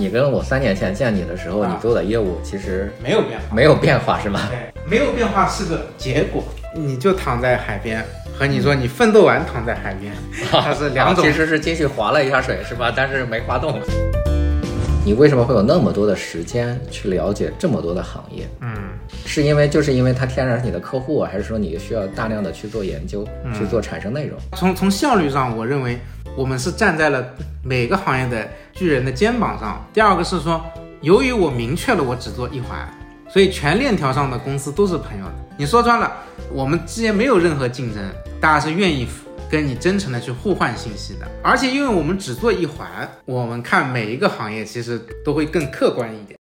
你跟我三年前见你的时候，啊你做的业务其实没有变化。没有变化，是吗？对，没有变化是个结果。你就躺在海边，和你说你奋斗完躺在海边，它是两种其实是进去划了一下水，是吧？但是没划动。你为什么会有那么多的时间去了解这么多的行业？嗯，是因为就是因为它天然是你的客户啊，还是说你需要大量的去做研究，嗯去做产生内容？从从效率上，我认为我们是站在了每个行业的巨人的肩膀上。第二个是说，由于我明确了我只做一环，所以全链条上的公司都是朋友的。你说穿了，我们之间没有任何竞争，大家是愿意跟你真诚的去互换信息的。而且因为我们只做一环，我们看每一个行业其实都会更客观一点。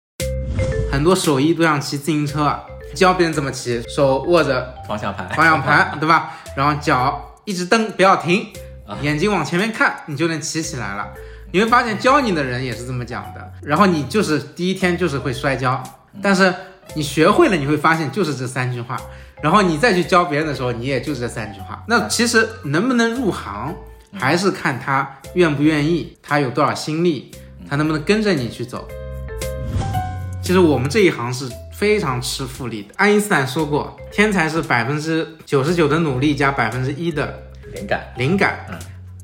很多手艺都像骑自行车啊，教别人怎么骑，手握着方向盘，方向盘，对吧？然后脚一直蹬，不要停，眼睛往前面看，你就能骑起来了。你会发现教你的人也是这么讲的，然后你就是第一天就是会摔跤，但是你学会了，你会发现就是这三句话，然后你再去教别人的时候，你也就这三句话。那其实能不能入行，还是看他愿不愿意，他有多少心力，他能不能跟着你去走。其实我们这一行是非常吃复利的。爱因斯坦说过，天才是百分之九十九的努力加百分之一的灵感灵感。嗯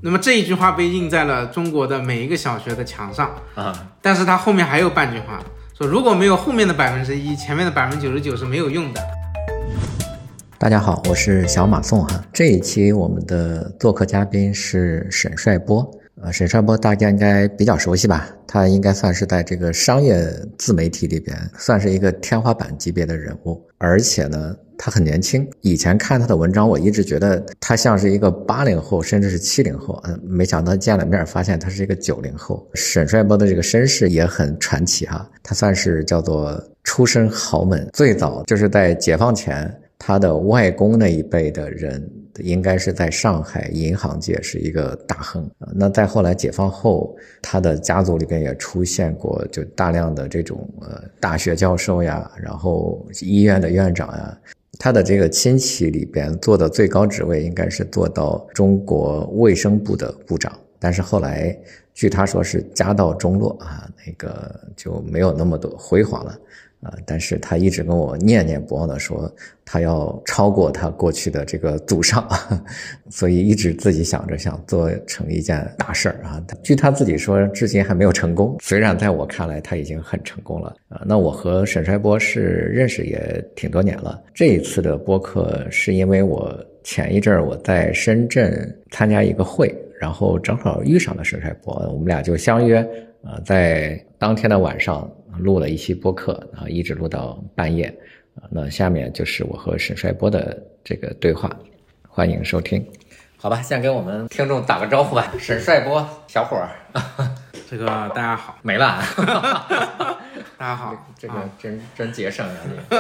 那么这一句话被印在了中国的每一个小学的墙上，啊，但是它后面还有半句话，说如果没有后面的百分之一，前面的百分之九十九是没有用的。大家好，我是小马宋哈。这一期我们的做客嘉宾是沈帅波，呃，沈帅波大家应该比较熟悉吧？他应该算是在这个商业自媒体里边算是一个天花板级别的人物，而且呢，他很年轻。以前看他的文章，我一直觉得他像是一个八零后，甚至是七零后，嗯，没想到见了面发现他是一个九零后。沈帅波的这个身世也很传奇哈，他算是叫做出身豪门，最早就是在解放前。他的外公那一辈的人，应该是在上海银行界是一个大亨。那再后来解放后，他的家族里边也出现过就大量的这种呃大学教授呀，然后医院的院长呀。他的这个亲戚里边做的最高职位应该是做到中国卫生部的部长，但是后来据他说是家道中落啊，那个就没有那么多辉煌了。啊！但是他一直跟我念念不忘的说，他要超过他过去的这个祖上，所以一直自己想着想做成一件大事儿啊。据他自己说，至今还没有成功。虽然在我看来他已经很成功了啊。那我和沈帅波是认识也挺多年了。这一次的播客是因为我前一阵儿我在深圳参加一个会，然后正好遇上了沈帅波，我们俩就相约啊，在当天的晚上。录了一期播客啊，一直录到半夜啊。那下面就是我和沈帅波的这个对话，欢迎收听。好吧，先给我们听众打个招呼吧。沈帅波，小伙儿，这个大家好，没了。大家好，这个啊真真节省啊你。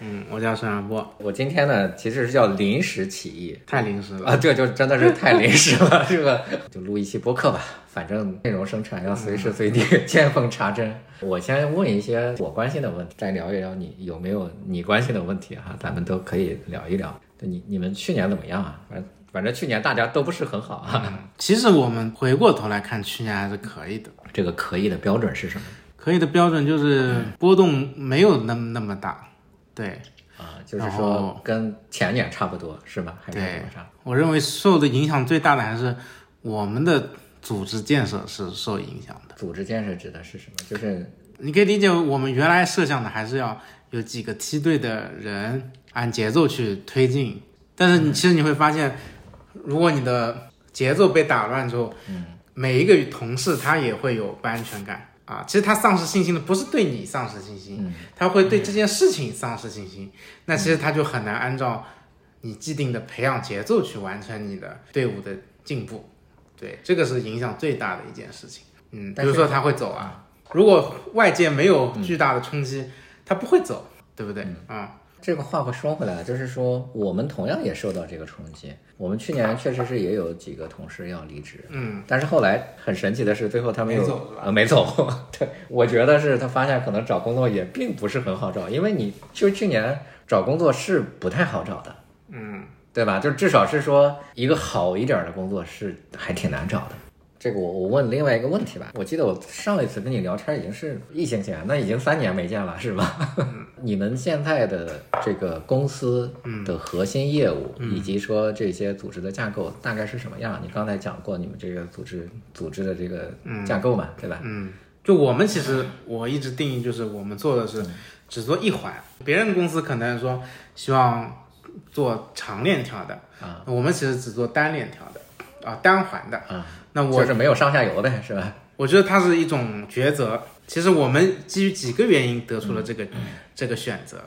嗯，我叫孙阳波，我今天呢，其实是叫临时起意太临时了啊，这就真的是太临时了。这个就录一期播客吧，反正内容生产要随时随地 见缝插针。我先问一些我关心的问题，再聊一聊你有没有你关心的问题哈，咱们都可以聊一聊。你你们去年怎么样啊？反正反正去年大家都不是很好啊。其实我们回过头来看，去年还是可以的。这个可以的标准是什么？可以的标准就是波动没有那么那么大，对。啊，就是说跟前年差不多是吧？还是对多少？我认为受的影响最大的还是我们的组织建设是受影响的。组织建设指的是什么？就是你可以理解为我们原来设想的还是要有几个梯队的人按节奏去推进，但是你其实你会发现，如果你的节奏被打乱之后，嗯，每一个同事他也会有不安全感啊。其实他丧失信心的不是对你丧失信心，他会对这件事情丧失信心。那其实他就很难按照你既定的培养节奏去完成你的队伍的进步。对，这个是影响最大的一件事情。嗯，比如说他会走啊，如果外界没有巨大的冲击，他不会走，对不对？啊、这个话会说回来，就是说我们同样也受到这个冲击。我们去年确实是也有几个同事要离职，嗯，但是后来很神奇的是，最后他没有没走没走。对，我觉得是他发现可能找工作也并不是很好找，因为你就去年找工作是不太好找的，嗯，对吧？就至少是说一个好一点的工作是还挺难找的。这个我我问另外一个问题吧。我记得我上一次跟你聊天已经是疫情前，那已经三年没见了，是吧？你们现在的这个公司的核心业务，以及说这些组织的架构大概是什么样？你刚才讲过你们这个组织组织的这个架构嘛，对吧？嗯，就我们其实我一直定义就是我们做的是只做一环，别人公司可能说希望做长链条的啊，我们其实只做单链条的啊，单环的啊。那我就是没有上下游呗，是吧？我觉得它是一种抉择。其实我们基于几个原因得出了这个这个选择。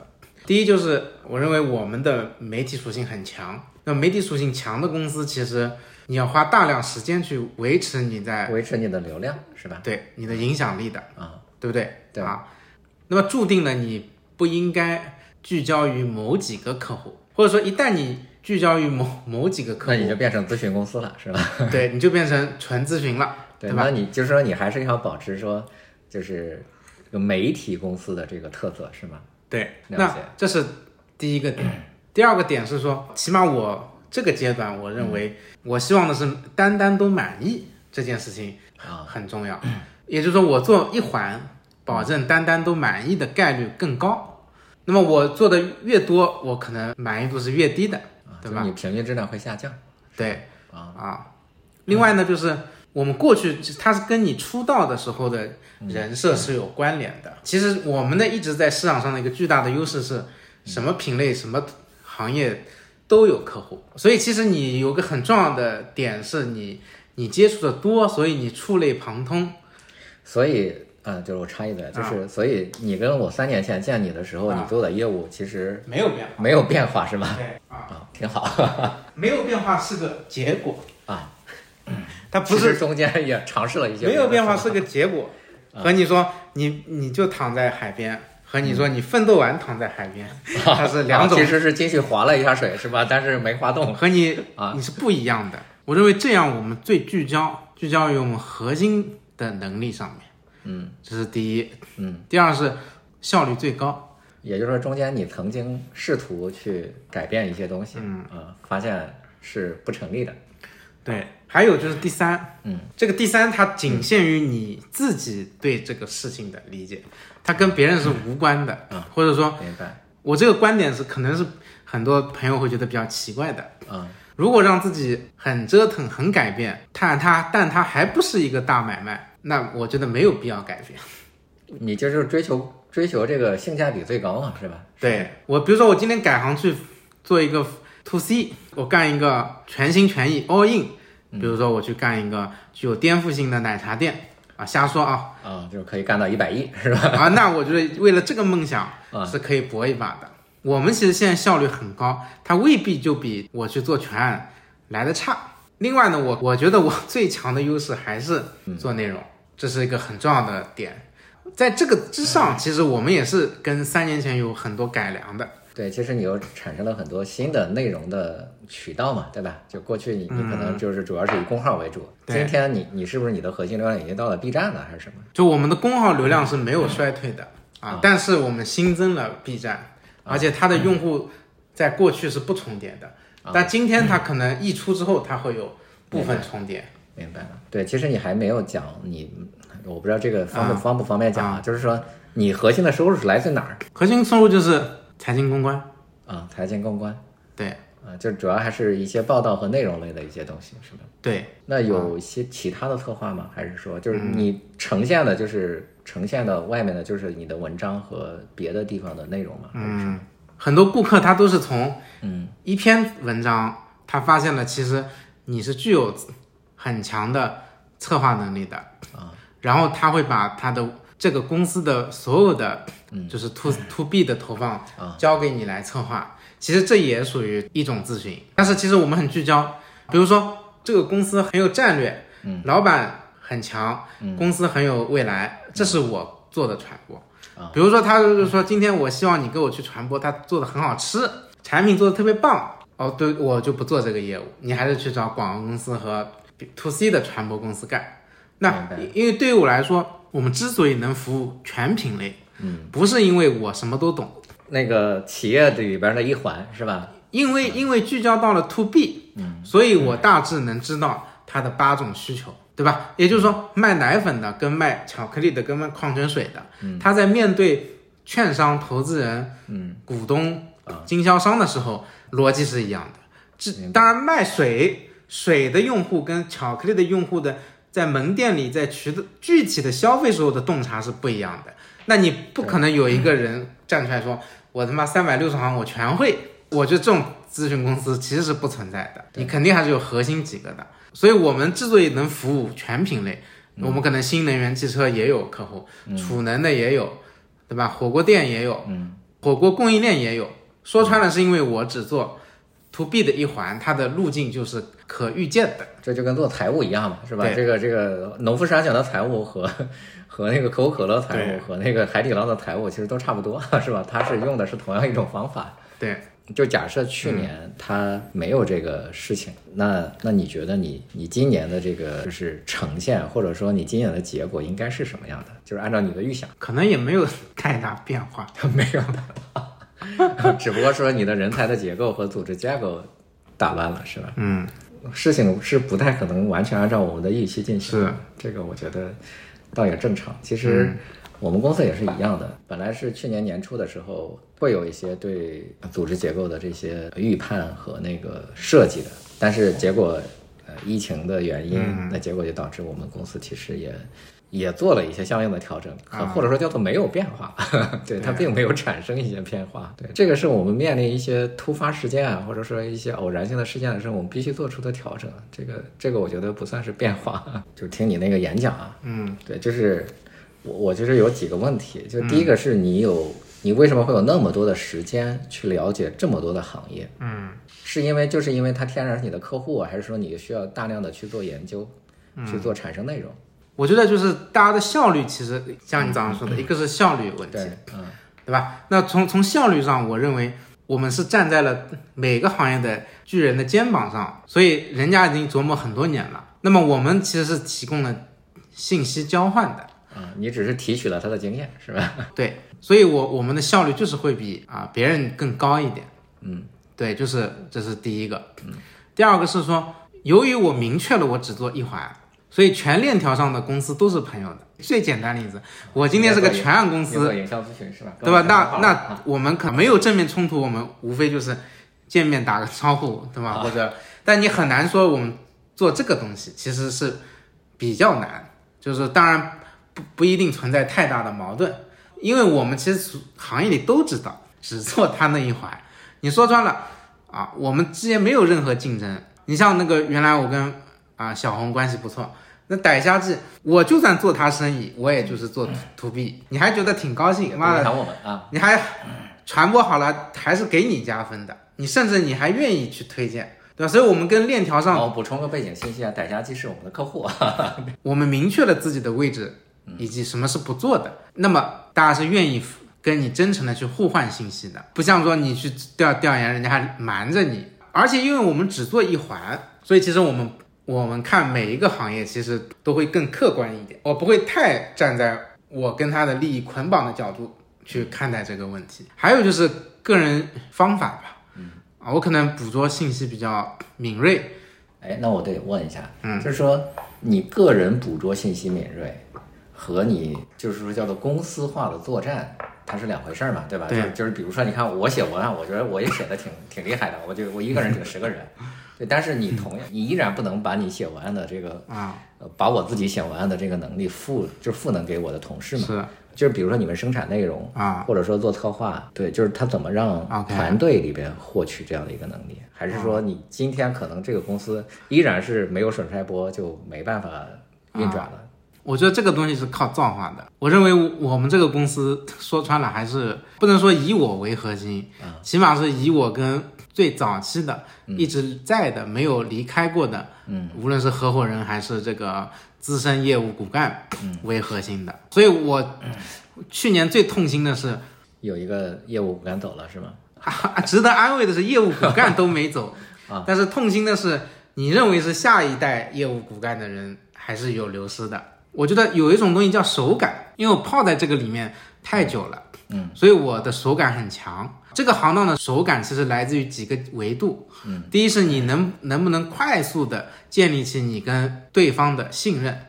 第一就是我认为我们的媒体属性很强。那媒体属性强的公司，其实你要花大量时间去维持你在维持你的流量，是吧？对你的影响力的啊，对不对？对啊。那么注定了你不应该聚焦于某几个客户，或者说一旦你聚焦于某某几个客户，那你就变成咨询公司了，是吧？对，你就变成纯咨询了，对吧？那你就是说你还是要保持说，就是这个媒体公司的这个特色，是吗？对，那这是第一个点。第二个点是说，起码我这个阶段，我认为我希望的是单单都满意这件事情啊很重要。也就是说，我做一环，保证单单都满意的概率更高。那么我做的越多，我可能满意度是越低的，啊，对吧你平均质量会下降对啊。啊。另外呢，就是我们过去它是跟你出道的时候的人设是有关联的。其实我们的一直在市场上的一个巨大的优势是什么品类、什么行业都有客户，所以其实你有个很重要的点是你你接触的多，所以你触类旁通。所以，嗯，就是我插一嘴，就是所以你跟我三年前见你的时候，啊你做的业务其实没有变化，没有变化，是吧？对啊，啊，挺好没有变化是个结果，啊。它不是中间也尝试了一些没有变化是个结果。和你说你你就躺在海边，和你说你奋斗完躺在海边，它是两种啊其实是进去划了一下水，是吧？但是没划动和你啊你是不一样的。我认为这样我们最聚焦，聚焦于我们核心的能力上面，嗯这是第一。嗯，第二是效率最高。也就是说，中间你曾经试图去改变一些东西，嗯啊，发现是不成立的，对，还有就是第三，嗯，这个第三它仅限于你自己对这个事情的理解，它跟别人是无关的，嗯或者说明白？我这个观点是可能是很多朋友会觉得比较奇怪的。嗯，如果让自己很折腾、很改变，但它但它还不是一个大买卖，那我觉得没有必要改变。你就是追求追求这个性价比最高嘛，是吧？对我，比如说我今天改行去做一个 to C，我干一个全心全意 all in，比如说我去干一个具有颠覆性的奶茶店啊，瞎说啊啊，就是可以干到一百亿，是吧？啊，那我觉得为了这个梦想啊是可以搏一把的。我们其实现在效率很高，它未必就比我去做全案来的差。另外呢，我我觉得我最强的优势还是做内容，这是一个很重要的点。在这个之上，其实我们也是跟三年前有很多改良的。对，其实你又产生了很多新的内容的渠道嘛，对吧？就过去你你可能就是主要是以公号为主，对今天你你是不是你的核心流量已经到了 B 站了还是什么？就我们的公号流量是没有衰退的啊啊，但是我们新增了 B 站，而且它的用户在过去是不重叠的，啊但今天它可能一出之后，它会有部分重叠。明白了。对，其实你还没有讲你，我不知道这个方不啊方不方便讲啊，就是说你核心的收入是来自哪儿核心收入就是财经公关，啊？财经公关对啊，就主要还是一些报道和内容类的一些东西，是吧？对，那有一些其他的策划吗？还是说就是嗯你呈现的，就是呈现的外面的，就是你的文章和别的地方的内容吗？嗯，很多顾客他都是从嗯一篇文章，他发现了其实你是具有很强的策划能力的啊，然后他会把他的这个公司的所有的嗯。就是 to to B 的投放啊。交给你来策划，其实这也属于一种咨询，但是其实我们很聚焦，比如说这个公司很有战略，嗯，老板很强，嗯公司很有未来，这是我做的传播。啊。比如说，他就是说，今天我希望你给我去传播，他做的很好吃，产品做的特别棒。哦，对，我就不做这个业务，你还是去找广告公司和 to C 的传播公司干。那因为对于我来说，我们之所以能服务全品类，嗯，不是因为我什么都懂，那个企业里边的一环是吧？因为因为聚焦到了 to B，嗯，所以我大致能知道它的八种需求，对吧？也就是说，卖奶粉的跟卖巧克力的跟卖矿泉水的，嗯，他在面对券商、投资人、嗯，股东、经销商的时候，逻辑是一样的。这当然，卖水水的用户跟巧克力的用户的在门店里在渠道具体的消费时候的洞察是不一样的。那你不可能有一个人站出来说，我他妈三百六十行我全会。我觉得这种咨询公司其实是不存在的，你肯定还是有核心几个的。所以我们之所以能服务全品类，我们可能新能源汽车也有客户，储能的也有，对吧？火锅店也有，火锅供应链也有。说穿了，是因为我只做 to B 的一环，它的路径就是可预见的。这就跟做财务一样嘛，是吧？这个这个农夫山泉的财务和和那个可口可乐财务和那个海底捞的财务其实都差不多，是吧？它是用的是同样一种方法。对。就假设去年他没有这个事情，那那你觉得你你今年的这个就是呈现，或者说你今年的结果应该是什么样的？就是按照你的预想，可能也没有太大变化，没有的，只不过说你的人才的结构和组织架构打乱了，是吧？嗯，事情是不太可能完全按照我们的预期进行，是这个，我觉得倒也正常。其实。我们公司也是一样的，本来是去年年初的时候会有一些对组织结构的这些预判和那个设计的，但是结果，呃，疫情的原因，那结果就导致我们公司其实也也做了一些相应的调整，或者说叫做没有变化，对它并没有产生一些变化。对，这个是我们面临一些突发事件啊或者说一些偶然性的事件的时候，我们必须做出的调整。这个这个我觉得不算是变化。就听你那个演讲啊，嗯，对，就是。我我就是有几个问题，就第一个是你有你为什么会有那么多的时间去了解这么多的行业？嗯，是因为就是因为它天然是你的客户，还是说你需要大量的去做研究，去做产生内容？我觉得就是大家的效率，其实像你早上说的，一个是效率问题，嗯，对吧？那从从效率上，我认为我们是站在了每个行业的巨人的肩膀上，所以人家已经琢磨很多年了。那么我们其实是提供了信息交换的。嗯，你只是提取了他的经验，是吧？对，所以，我我们的效率就是会比啊别人更高一点。嗯，对，就是这是第一个。嗯，第二个是说，由于我明确了我只做一环，所以全链条上的公司都是朋友的。最简单例子，我今天是个全案公司，营销咨询是吧？对吧？那那我们可没有正面冲突，我们无非就是见面打个招呼，对吧？或者，但你很难说我们做这个东西其实是比较难，就是当然。不不一定存在太大的矛盾，因为我们其实行业里都知道，只做他那一环。你说穿了啊，我们之间没有任何竞争。你像那个原来我跟啊小红关系不错，那逮虾记，我就算做他生意，我也就是做 to B，你还觉得挺高兴？妈的，啊，你还传播好了，还是给你加分的，你甚至你还愿意去推荐。对吧？所以，我们跟链条上，我补充个背景信息啊，逮虾机是我们的客户，我们明确了自己的位置。以及什么是不做的，那么大家是愿意跟你真诚的去互换信息的，不像说你去调调研，人家还瞒着你。而且因为我们只做一环，所以其实我们我们看每一个行业其实都会更客观一点，我不会太站在我跟他的利益捆绑的角度去看待这个问题。还有就是个人方法吧，嗯啊，我可能捕捉信息比较敏锐。哎，那我得问一下，嗯，就是说你个人捕捉信息敏锐。和你就是说叫做公司化的作战，它是两回事儿嘛，对吧？对，就是比如说，你看我写文案，我觉得我也写的挺 挺厉害的，我就我一个人顶十个人，对。但是你同样，你依然不能把你写文案的这个啊，把我自己写文案的这个能力赋就赋能给我的同事嘛。是。就是比如说你们生产内容啊，或者说做策划，对，就是他怎么让团队里边获取这样的一个能力？还是说你今天可能这个公司依然是没有水帅波就没办法运转了？我觉得这个东西是靠造化的。我认为我们这个公司说穿了还是不能说以我为核心，起码是以我跟最早期的一直在的没有离开过的，嗯，无论是合伙人还是这个资深业务骨干为核心的。所以我去年最痛心的是有一个业务骨干走了，是吗？值得安慰的是业务骨干都没走 啊，但是痛心的是你认为是下一代业务骨干的人还是有流失的。我觉得有一种东西叫手感，因为我泡在这个里面太久了，嗯，所以我的手感很强。这个行当的手感其实来自于几个维度，嗯，第一是你能能不能快速的建立起你跟对方的信任，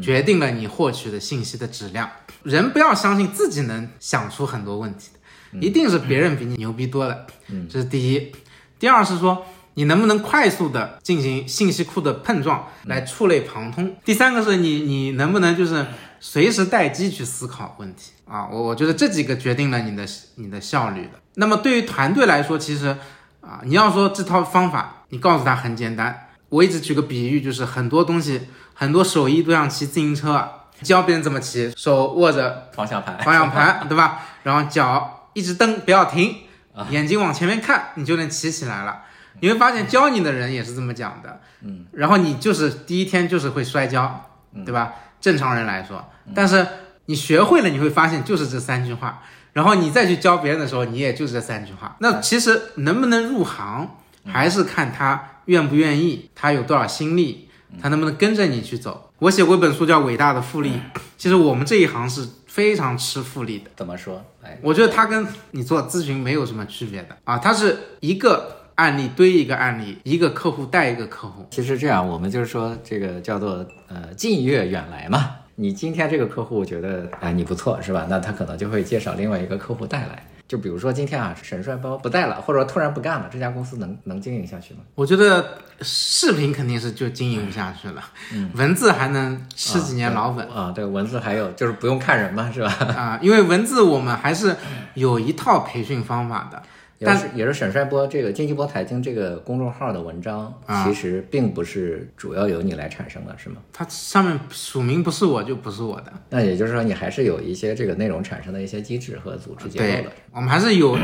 决定了你获取的信息的质量。人不要相信自己能想出很多问题的，一定是别人比你牛逼多了，嗯，这是第一。第二是说。你能不能快速的进行信息库的碰撞，来触类旁通？第三个是你，你能不能就是随时待机去思考问题啊？我我觉得这几个决定了你的你的效率的。那么对于团队来说，其实啊，你要说这套方法，你告诉他很简单。我一直举个比喻，就是很多东西，很多手艺都像骑自行车，教别人怎么骑，手握着方向盘，方向盘 对吧？然后脚一直蹬，不要停，眼睛往前面看，你就能骑起来了。你会发现教你的人也是这么讲的，嗯，然后你就是第一天就是会摔跤，对吧？正常人来说，但是你学会了，你会发现就是这三句话，然后你再去教别人的时候，你也就是这三句话。那其实能不能入行，还是看他愿不愿意，他有多少心力，他能不能跟着你去走。我写过一本书叫《伟大的复利》，其实我们这一行是非常吃复利的。怎么说？哎，我觉得他跟你做咨询没有什么区别的啊，他是一个。案例堆一个案例，一个客户带一个客户。其实这样，我们就是说，这个叫做呃近悦远来嘛。你今天这个客户觉得哎你不错是吧？那他可能就会介绍另外一个客户带来。就比如说今天啊，沈帅包不带了，或者说突然不干了，这家公司能能经营下去吗？我觉得视频肯定是就经营不下去了，文字还能吃几年老本啊。对，文字还有就是不用看人嘛，是吧？啊，因为文字我们还是有一套培训方法的。但是也是沈帅波这个经济波财经这个公众号的文章，其实并不是主要由你来产生的，是吗？它上面署名不是我就不是我的。那也就是说，你还是有一些这个内容产生的一些机制和组织结构的。我们还是有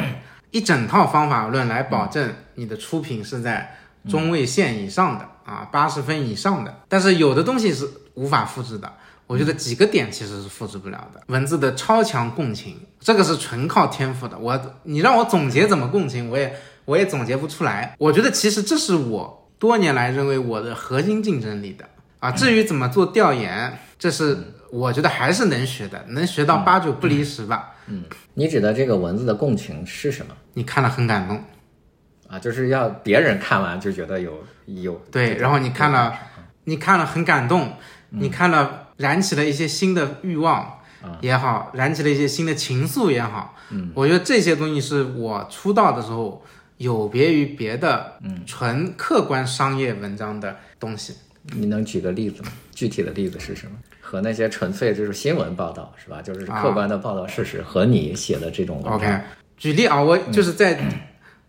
一整套方法论来保证你的出品是在中位线以上的啊，八十分以上的。但是有的东西是无法复制的。我觉得几个点其实是复制不了的，文字的超强共情，这个是纯靠天赋的。我你让我总结怎么共情，我也我也总结不出来。我觉得其实这是我多年来认为我的核心竞争力的啊。至于怎么做调研，这是我觉得还是能学的，能学到八九不离十吧。嗯，你指的这个文字的共情是什么？你看了很感动啊，就是要别人看完就觉得有有对，然后你看了你看了很感动，你看了。燃起了一些新的欲望也好，燃起了一些新的情愫也好，嗯，我觉得这些东西是我出道的时候有别于别的嗯纯客观商业文章的东西。你能举个例子吗？具体的例子是什么？和那些纯粹就是新闻报道是吧？就是客观的报道事实和你写的这种 OK。举例啊，我就是在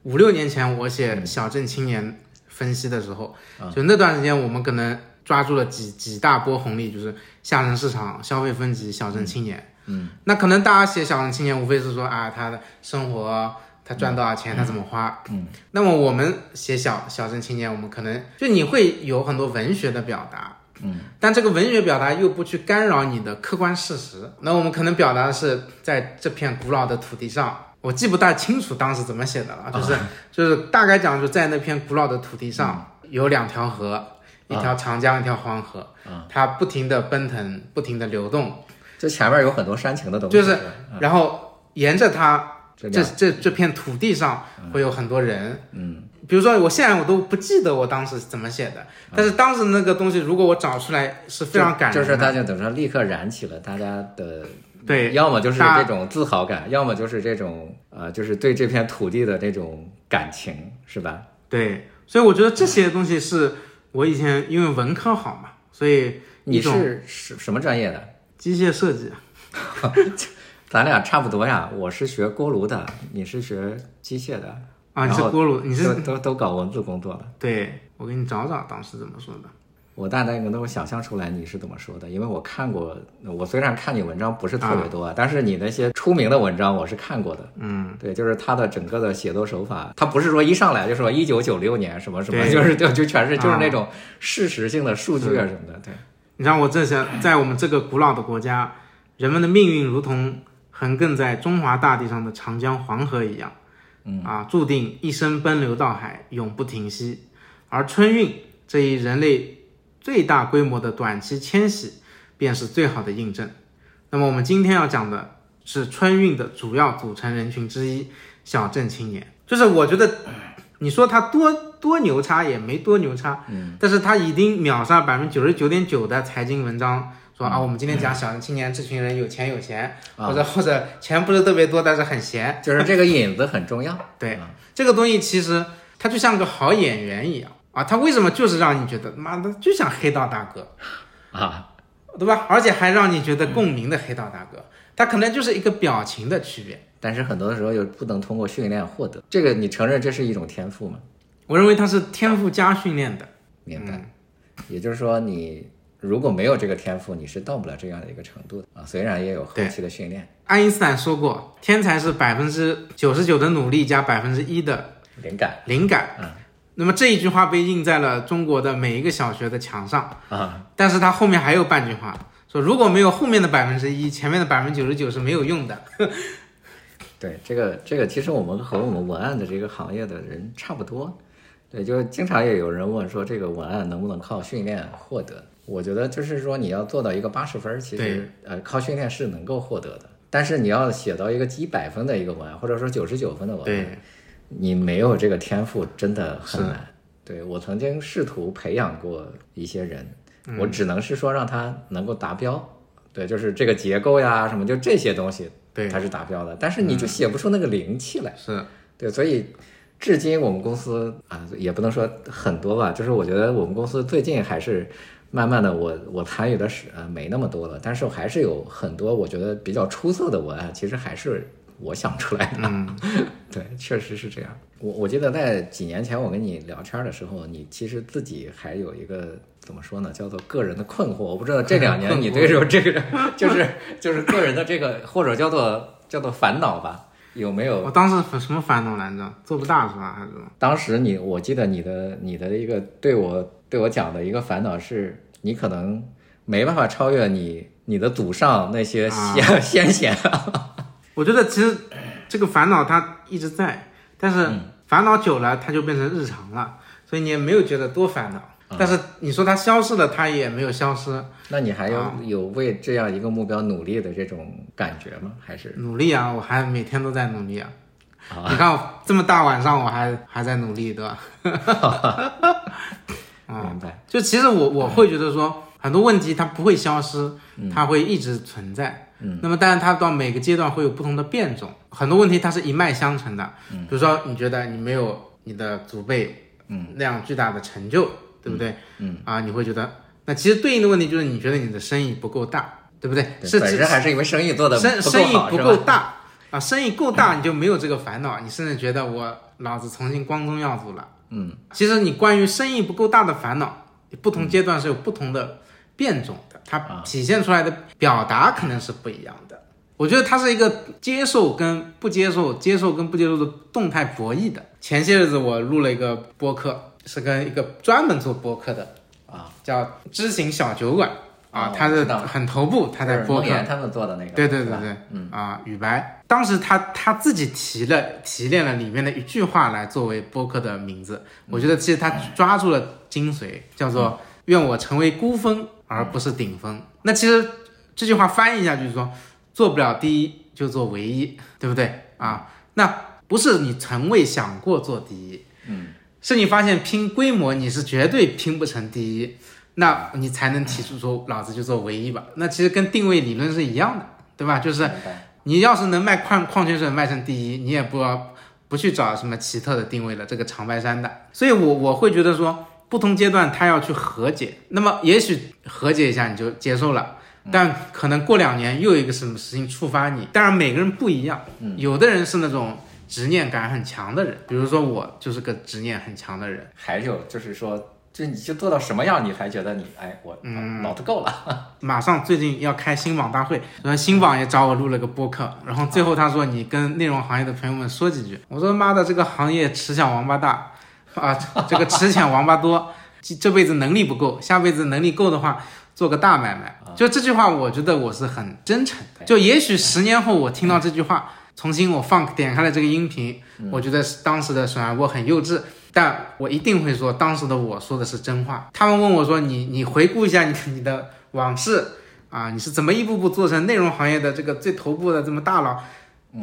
五六年前我写小镇青年分析的时候，就那段时间我们可能。抓住了几几大波红利，就是下沉市场、消费分级、小镇青年。嗯，那可能大家写小镇青年，无非是说啊，他的生活他赚多少钱，他怎么花。嗯，那么我们写小小镇青年，我们可能就你会有很多文学的表达。嗯，但这个文学表达又不去干扰你的客观事实。那我们可能表达的是，在这片古老的土地上，我记不大清楚当时怎么写的了，就是就是大概讲，就在那片古老的土地上有两条河。一条长江，一条黄河，它不停的奔腾，不停的流动，这前面有很多煽情的东西。就是，然后沿着它，这这这片土地上会有很多人，嗯，比如说我现在我都不记得我当时怎么写的，但是当时那个东西如果我找出来是非常感人，就是大家等于说立刻燃起了大家的，对，要么就是这种自豪感，要么就是这种呃，就是对这片土地的这种感情，是吧？对，所以我觉得这些东西是。我以前因为文科好嘛，所以你是什什么专业的？机械设计。咱俩差不多呀，我是学锅炉的，你是学机械的啊？你是锅炉，你是都都搞文字工作的？对，我给你找找当时怎么说的。我大概能够想象出来你是怎么说的，因为我看过，我虽然看你文章不是特别多，但是你那些出名的文章我是看过的。嗯，对，就是他的整个的写作手法，他不是说一上来就说一九九六年什么什么，就是就就全是就是那种事实性的数据啊什么的。对，你像我这些在我们这个古老的国家，人们的命运如同横亘在中华大地上的长江黄河一样，嗯啊，注定一生奔流到海，永不停息。而春运这一人类。最大规模的短期迁徙，便是最好的印证。那么我们今天要讲的是春运的主要组成人群之一，小镇青年。就是我觉得，你说他多多牛叉也没多牛叉，嗯，但是他已经秒杀百分之九十九点九的财经文章，说啊，我们今天讲小镇青年这群人有钱有闲，或者或者钱不是特别多，但是很闲，就是这个引子很重要。对，这个东西其实它就像个好演员一样啊，他为什么就是让你觉得妈的就像黑道大哥啊，对吧？而且还让你觉得共鸣的黑道大哥。他可能就是一个表情的区别，但是很多的时候又不能通过训练获得。这个你承认这是一种天赋吗？我认为它是天赋加训练的。明白。也就是说，你如果没有这个天赋，你是到不了这样的一个程度的啊。虽然也有后期的训练。爱因斯坦说过，天才是百分之九十九的努力加百分之一的灵感。灵感。嗯。那么这一句话被印在了中国的每一个小学的墙上啊。但是它后面还有半句话。说如果没有后面的百分之一，前面的百分之九十九是没有用的。对，这个这个其实我们和我们文案的这个行业的人差不多。对，就经常也有人问说这个文案能不能靠训练获得？我觉得就是说你要做到一个八十分，其实呃靠训练是能够获得的。但是你要写到一个几百分的一个文案，或者说九十九分的文案，你没有这个天赋真的很难。对我曾经试图培养过一些人。我只能是说让他能够达标，对，就是这个结构呀什么，就这些东西，对，它是达标的。但是你就写不出那个灵气来，是对，所以至今我们公司啊，也不能说很多吧，就是我觉得我们公司最近还是慢慢的，我我参与的是呃没那么多了，但是还是有很多我觉得比较出色的文案，其实还是我想出来的。嗯，对，确实是这样。我我记得在几年前我跟你聊天的时候，你其实自己还有一个。怎么说呢？叫做个人的困惑。我不知道这两年你对这 这个，就是就是个人的这个，或者叫做叫做烦恼吧，有没有？我当时什么烦恼来着？做不大是吧？还是？当时你，我记得你的你的一个对我对我讲的一个烦恼是，你可能没办法超越你你的祖上那些先先贤。我觉得其实这个烦恼它一直在，但是烦恼久了它就变成日常了，所以你也没有觉得多烦恼。但是你说它消失了，它也没有消失。那你还有有为这样一个目标努力的这种感觉吗？还是努力啊？我还每天都在努力啊！你看我这么大晚上，我还还在努力，对吧？明白。就其实我我会觉得说，很多问题它不会消失，它会一直存在。嗯。那么，但是它到每个阶段会有不同的变种。很多问题它是一脉相承的。嗯。比如说，你觉得你没有你的祖辈，嗯，那样巨大的成就。对不对？嗯啊，你会觉得，那其实对应的问题就是你觉得你的生意不够大，对不对？是本身还是因为生意做的生生意不够大啊，生意够大你就没有这个烦恼，你甚至觉得我老子重新光宗耀祖了。嗯，其实你关于生意不够大的烦恼，不同阶段是有不同的变种的，它体现出来的表达可能是不一样的。我觉得它是一个接受跟不接受、接受跟不接受的动态博弈的。前些日子我录了一个播客。是跟一个专门做播客的啊，叫知行小酒馆。啊，他是很头部，他在播客，他们做的那个，对对对对，嗯。啊，雨白，当时他他自己提了提炼了里面的一句话来作为播客的名字，我觉得其实他抓住了精髓，叫做愿我成为孤峰而不是顶峰。那其实这句话翻译一下就是说，做不了第一就做唯一，对不对啊？那不是你从未想过做第一，嗯。是你发现拼规模你是绝对拼不成第一，那你才能提出说老子就做唯一吧。那其实跟定位理论是一样的，对吧？就是你要是能卖矿矿泉水卖成第一，你也不要不去找什么奇特的定位了，这个长白山的。所以，我我会觉得说，不同阶段他要去和解，那么也许和解一下你就接受了，但可能过两年又有一个什么事情触发你。当然每个人不一样，有的人是那种。执念感很强的人，比如说我就是个执念很强的人。还有就是说，就你就做到什么样，你还觉得你哎，我老子够了。马上最近要开新网大会，然后新网也找我录了个播客，然后最后他说你跟内容行业的朋友们说几句。我说妈的，这个行业吃小王八大啊，这个吃钱王八多，这辈子能力不够，下辈子能力够的话做个大买卖。就这句话，我觉得我是很真诚的。就也许十年后我听到这句话。重新我放点开了这个音频，我觉得当时的沈二波很幼稚，但我一定会说当时的我说的是真话。他们问我说：“你你回顾一下你你的往事啊，你是怎么一步步做成内容行业的这个最头部的这么大佬？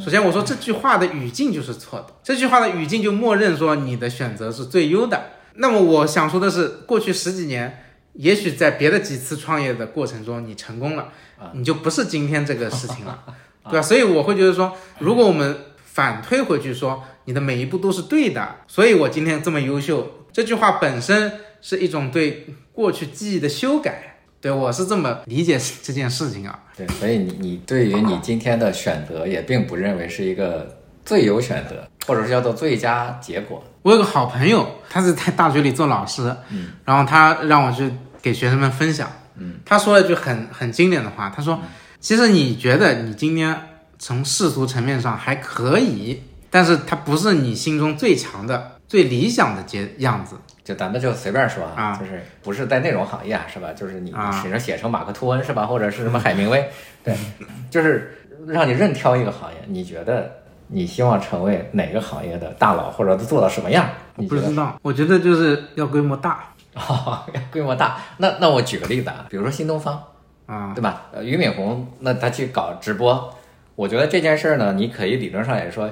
首先我说这句话的语境就是错的，这句话的语境就默认说你的选择是最优的。那么我想说的是，过去十几年，也许在别的几次创业的过程中你成功了，你就不是今天这个事情了，对吧？所以我会觉得说，如果我们反推回去说，你的每一步都是对的，所以我今天这么优秀，这句话本身是一种对过去记忆的修改。对，我是这么理解这件事情啊。对，所以你你对于你今天的选择也并不认为是一个最优选择，或者是叫做最佳结果。我有个好朋友，他是在大学里做老师，嗯，然后他让我去给学生们分享，嗯，他说了一句很很经典的话，他说，其实你觉得你今天从世俗层面上还可以，但是它不是你心中最强的、最理想的结样子。就咱们就随便说啊，就是不是在内容行业啊是吧？就是你只能写成马克吐温是吧？或者是什么海明威，对，就是让你任挑一个行业，你觉得你希望成为哪个行业的大佬，或者做到什么样？不知道，我觉得就是要规模大，要 规模大。那那我举个例子啊，比如说新东方啊，对吧？呃，俞敏洪那他去搞直播，我觉得这件事儿呢，你可以理论上也说，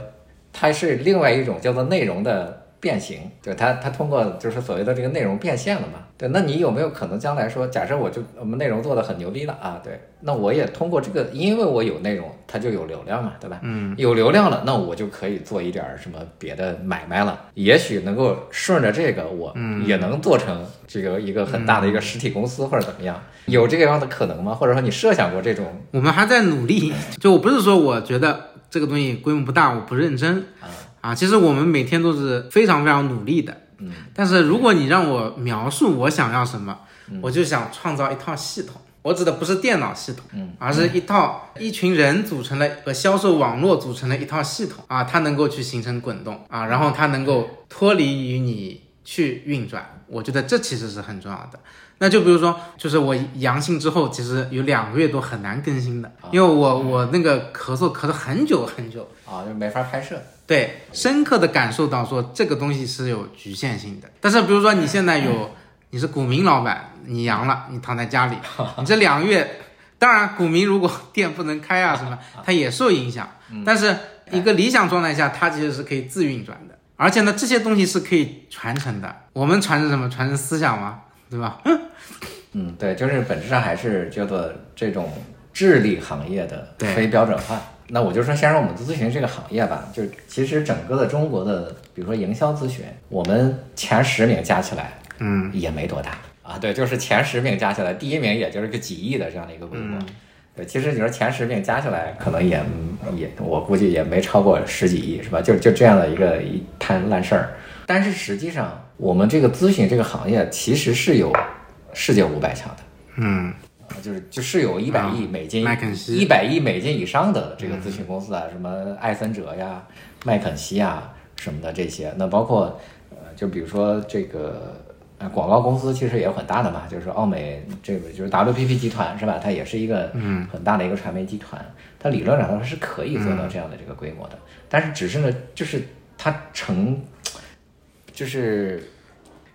它是另外一种叫做内容的。变形，就他他通过就是所谓的这个内容变现了嘛？对，那你有没有可能将来说，假设我就我们内容做的很牛逼了啊？对，那我也通过这个，因为我有内容，它就有流量嘛，对吧？嗯，有流量了，那我就可以做一点什么别的买卖了，也许能够顺着这个，我也能做成这个一个很大的一个实体公司或者怎么样？有这个样的可能吗？或者说你设想过这种？我们还在努力，就我不是说我觉得这个东西规模不大，我不认真啊。啊，其实我们每天都是非常非常努力的，嗯，但是如果你让我描述我想要什么，我就想创造一套系统。我指的不是电脑系统，嗯，而是一套一群人组成了和销售网络组成了一套系统啊，它能够去形成滚动啊，然后它能够脱离于你去运转。我觉得这其实是很重要的。那就比如说，就是我阳性之后，其实有两个月都很难更新的，因为我我那个咳嗽咳了很久很久啊，就没法拍摄。对，深刻的感受到说这个东西是有局限性的。但是比如说你现在有，你是股民老板，你阳了，你躺在家里，你这两个月，当然股民如果店不能开啊什么，它也受影响。但是一个理想状态下，它其实是可以自运转的，而且呢，这些东西是可以传承的。我们传承什么？传承思想吗？对吧？嗯，对，就是本质上还是叫做这种智力行业的非标准化。那我就说，先说我们咨询这个行业吧，就是其实整个的中国的，比如说营销咨询，我们前十名加起来，嗯，也没多大啊。对，就是前十名加起来，第一名也就是个几亿的这样的一个规模。对，其实你说前十名加起来，可能也也，我估计也没超过十几亿，是吧？就就这样的一个一摊烂事儿。但是实际上，我们这个咨询这个行业其实是有世界五百强的，嗯。就是就是有一百亿美金，麦肯锡一百亿美金以上的这个咨询公司啊，什么艾森哲呀、麦肯锡啊什么的这些，那包括呃，就比如说这个呃广告公司其实也有很大的嘛，就是奥美这个就是 WPP 集团是吧？它也是一个很大的一个传媒集团，它理论上它是可以做到这样的这个规模的，但是只是呢，就是它成就是。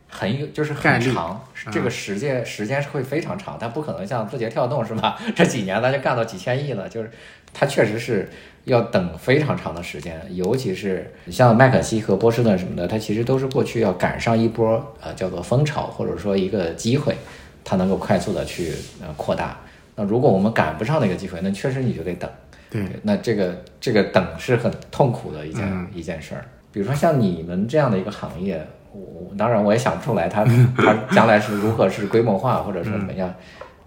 很有就是很长，这个时间时间是会非常长，它不可能像字节跳动是吧？这几年咱就干到几千亿了，就是它确实是要等非常长的时间，尤其是像麦肯锡和波士顿什么的，它其实都是过去要赶上一波呃叫做风潮或者说一个机会，它能够快速的去呃扩大。那如果我们赶不上那个机会，那确实你就得等。对，那这个这个等是很痛苦的一件一件事儿。比如说像你们这样的一个行业。我当然我也想不出来，它它将来是如何是规模化或者说怎么样，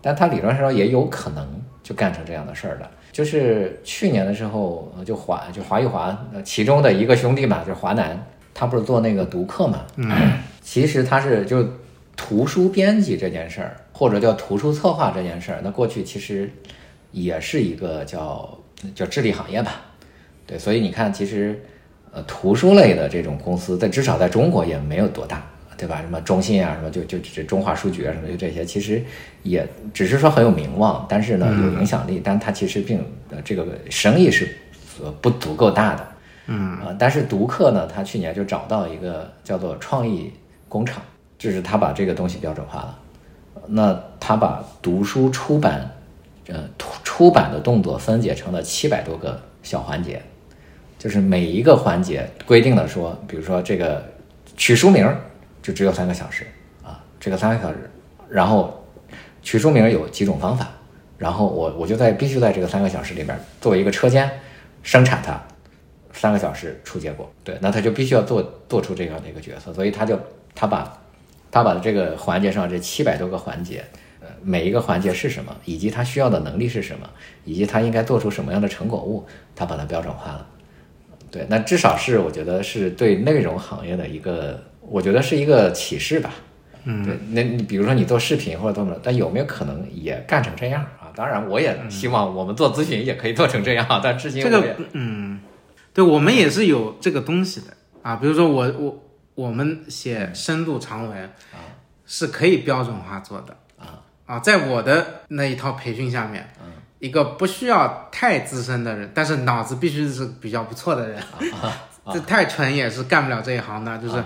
但它理论上也有可能就干成这样的事儿了。就是去年的时候，就华就华玉华其中的一个兄弟嘛，就是华南，他不是做那个读客嘛？嗯，其实他是就图书编辑这件事儿，或者叫图书策划这件事儿，那过去其实也是一个叫叫智力行业吧？对，所以你看，其实。呃，图书类的这种公司，在至少在中国也没有多大，对吧？什么中信啊，什么就就这中华书局啊，什么就这些，其实也只是说很有名望，但是呢有影响力，但它其实并呃这个生意是呃不足够大的，嗯。啊，但是读客呢，他去年就找到一个叫做创意工厂，就是他把这个东西标准化了，那他把读书出版呃出版的动作分解成了七百多个小环节，就是每一个环节规定了说，比如说这个取书名就只有三个小时啊，这个三个小时，然后取书名有几种方法，然后我我就在必须在这个三个小时里边作为一个车间生产它，三个小时出结果，对，那他就必须要做做出这样的一个角色，所以他就他把他把这个环节上这七百多个环节。每一个环节是什么，以及他需要的能力是什么，以及他应该做出什么样的成果物，他把它标准化了。对，那至少是我觉得是对内容行业的一个，我觉得是一个启示吧。嗯，对，那你比如说你做视频或者做什么，但有没有可能也干成这样啊？当然，我也希望我们做咨询也可以做成这样，但至今这个，嗯，对我们也是有这个东西的啊。比如说我我我们写深度长文啊，是可以标准化做的。啊，在我的那一套培训下面，嗯，一个不需要太资深的人，但是脑子必须是比较不错的人，这太蠢也是干不了这一行的。就是，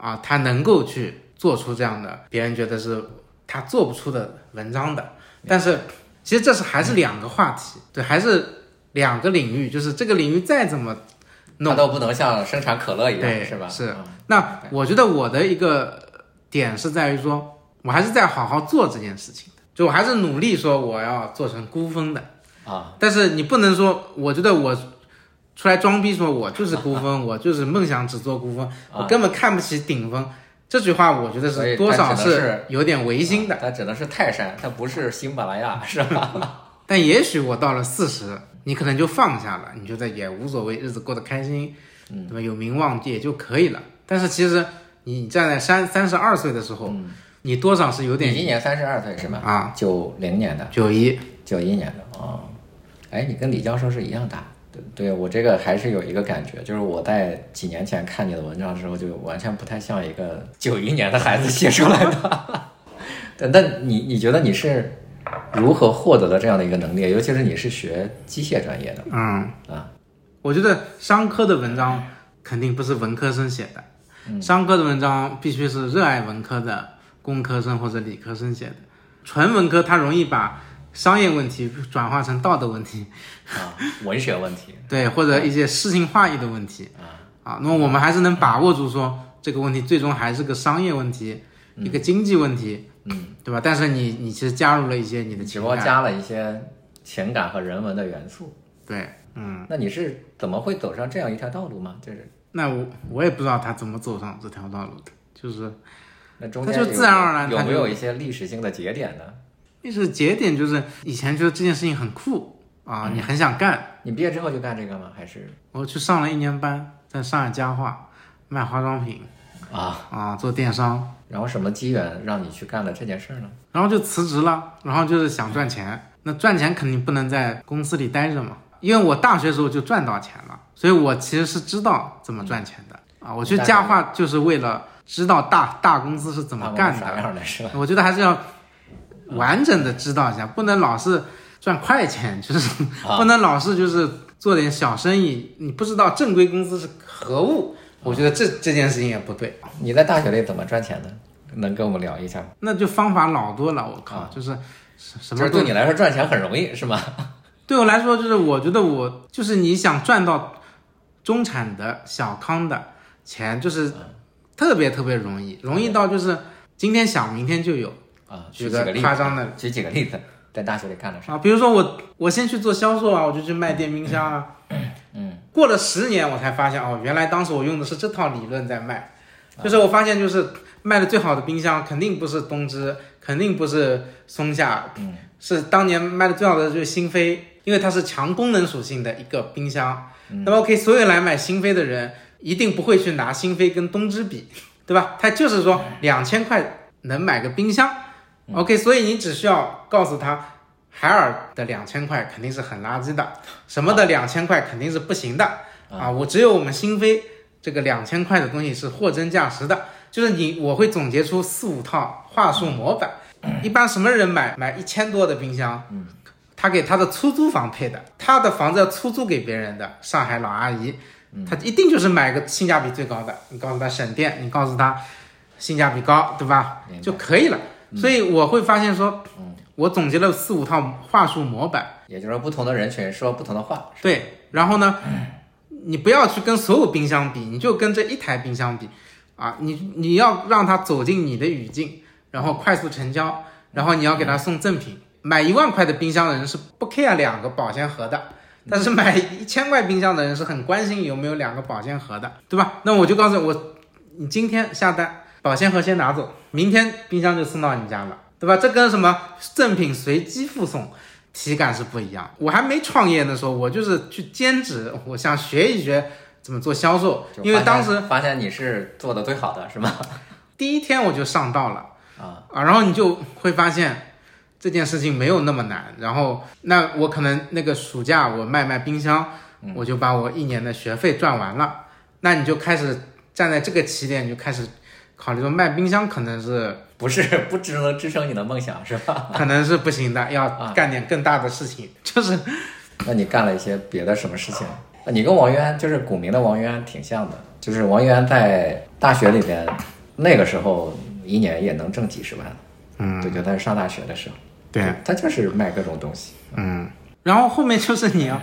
啊，他能够去做出这样的别人觉得是他做不出的文章的。但是，其实这是还是两个话题，对，还是两个领域。就是这个领域再怎么弄，都不能像生产可乐一样，对，是吧？是。那我觉得我的一个点是在于说。我还是在好好做这件事情的，就我还是努力说我要做成孤峰的啊。但是你不能说，我觉得我出来装逼说我就是孤峰，我就是梦想只做孤峰，我根本看不起顶峰。这句话我觉得是多少是有点违心的。它只能是泰山，它不是喜马拉雅，是吧？但也许我到了四十，你可能就放下了，你觉得也无所谓，日子过得开心，对吧？有名望也就可以了。但是其实你站在三三十二岁的时候。你多少是有点？你今年三十二岁是吗？啊，九零年的，九一，九一年的哦。哎，你跟李教授是一样大。对，对我这个还是有一个感觉，就是我在几年前看你的文章的时候，就完全不太像一个九一年的孩子写出来的。但但你你觉得你是如何获得的这样的一个能力？尤其是你是学机械专业的，嗯啊，我觉得商科的文章肯定不是文科生写的，商科的文章必须是热爱文科的。工科生或者理科生写的，纯文科他容易把商业问题转化成道德问题。啊，文学问题。对，或者一些诗情画意的问题。啊。啊，那么我们还是能把握住说这个问题最终还是个商业问题，一个经济问题，嗯，对吧？但是你你其实加入了一些你的，只不过加了一些情感和人文的元素，对，嗯，那你是怎么会走上这样一条道路吗？就是。那我我也不知道他怎么走上这条道路的，就是。那中间就自然而然，有没有一些历史性的节点呢？历史节点就是以前觉得这件事情很酷啊，你很想干。你毕业之后就干这个吗？还是我去上了一年班，在上海家化卖化妆品啊啊，做电商。然后什么机缘让你去干了这件事呢？然后就辞职了，然后就是想赚钱。那赚钱肯定不能在公司里待着嘛，因为我大学时候就赚到钱了，所以我其实是知道怎么赚钱的啊。我去家化就是为了。知道大大公司是怎么干的，我觉得还是要完整的知道一下，不能老是赚快钱，就是不能老是就是做点小生意，你不知道正规公司是何物，我觉得这这件事情也不对。你在大学里怎么赚钱的？能跟我们聊一下吗？那就方法老多了，我靠，就是什么？对你来说赚钱很容易是吗？对我来说，就是我觉得我就是你想赚到中产的小康的钱，就是。特别特别容易，容易到就是今天想明天就有啊。举个夸张的，举几个例子，在大学里干的啥啊？比如说我我先去做销售啊，我就去卖电冰箱啊。嗯。过了十年，我才发现哦，原来当时我用的是这套理论在卖。就是我发现，就是卖的最好的冰箱，肯定不是东芝，肯定不是松下，嗯，是当年卖的最好的就是新飞，因为它是强功能属性的一个冰箱。那么，OK，所有来买新飞的人。一定不会去拿新飞跟东芝比，对吧？他就是说两千块能买个冰箱，OK，所以你只需要告诉他，海尔的两千块肯定是很垃圾的，什么的两千块肯定是不行的啊！我只有我们新飞这个两千块的东西是货真价实的，就是你我会总结出四五套话术模板。一般什么人买买一千多的冰箱？他给他的出租房配的，他的房子要出租给别人的，上海老阿姨。他一定就是买个性价比最高的，你告诉他省电，你告诉他性价比高，对吧？就可以了。所以我会发现说，我总结了四五套话术模板。也就是说，不同的人群说不同的话。对，然后呢，你不要去跟所有冰箱比，你就跟这一台冰箱比啊，你你要让他走进你的语境，然后快速成交，然后你要给他送赠品。买一万块的冰箱的人是不 care 两个保鲜盒的，但是买一千块冰箱的人是很关心有没有两个保鲜盒的，对吧？那我就告诉你我，你今天下单，保鲜盒先拿走，明天冰箱就送到你家了，对吧？这跟什么赠品随机附送体感是不一样。我还没创业的时候，我就是去兼职，我想学一学怎么做销售，因为当时发现你是做的最好的，是吗？第一天我就上道了啊啊，然后你就会发现。这件事情没有那么难，然后那我可能那个暑假我卖卖冰箱，我就把我一年的学费赚完了。那你就开始站在这个起点，就开始考虑说卖冰箱可能是不是 不只能支撑你的梦想是吧？可能是不行的，要干点更大的事情。就是，那你干了一些别的什么事情？你跟王源就是股民的王源挺像的，就是王源在大学里边那个时候一年也能挣几十万，嗯，对，就在上大学的时候。对，他就是卖各种东西，嗯，然后后面就是你要，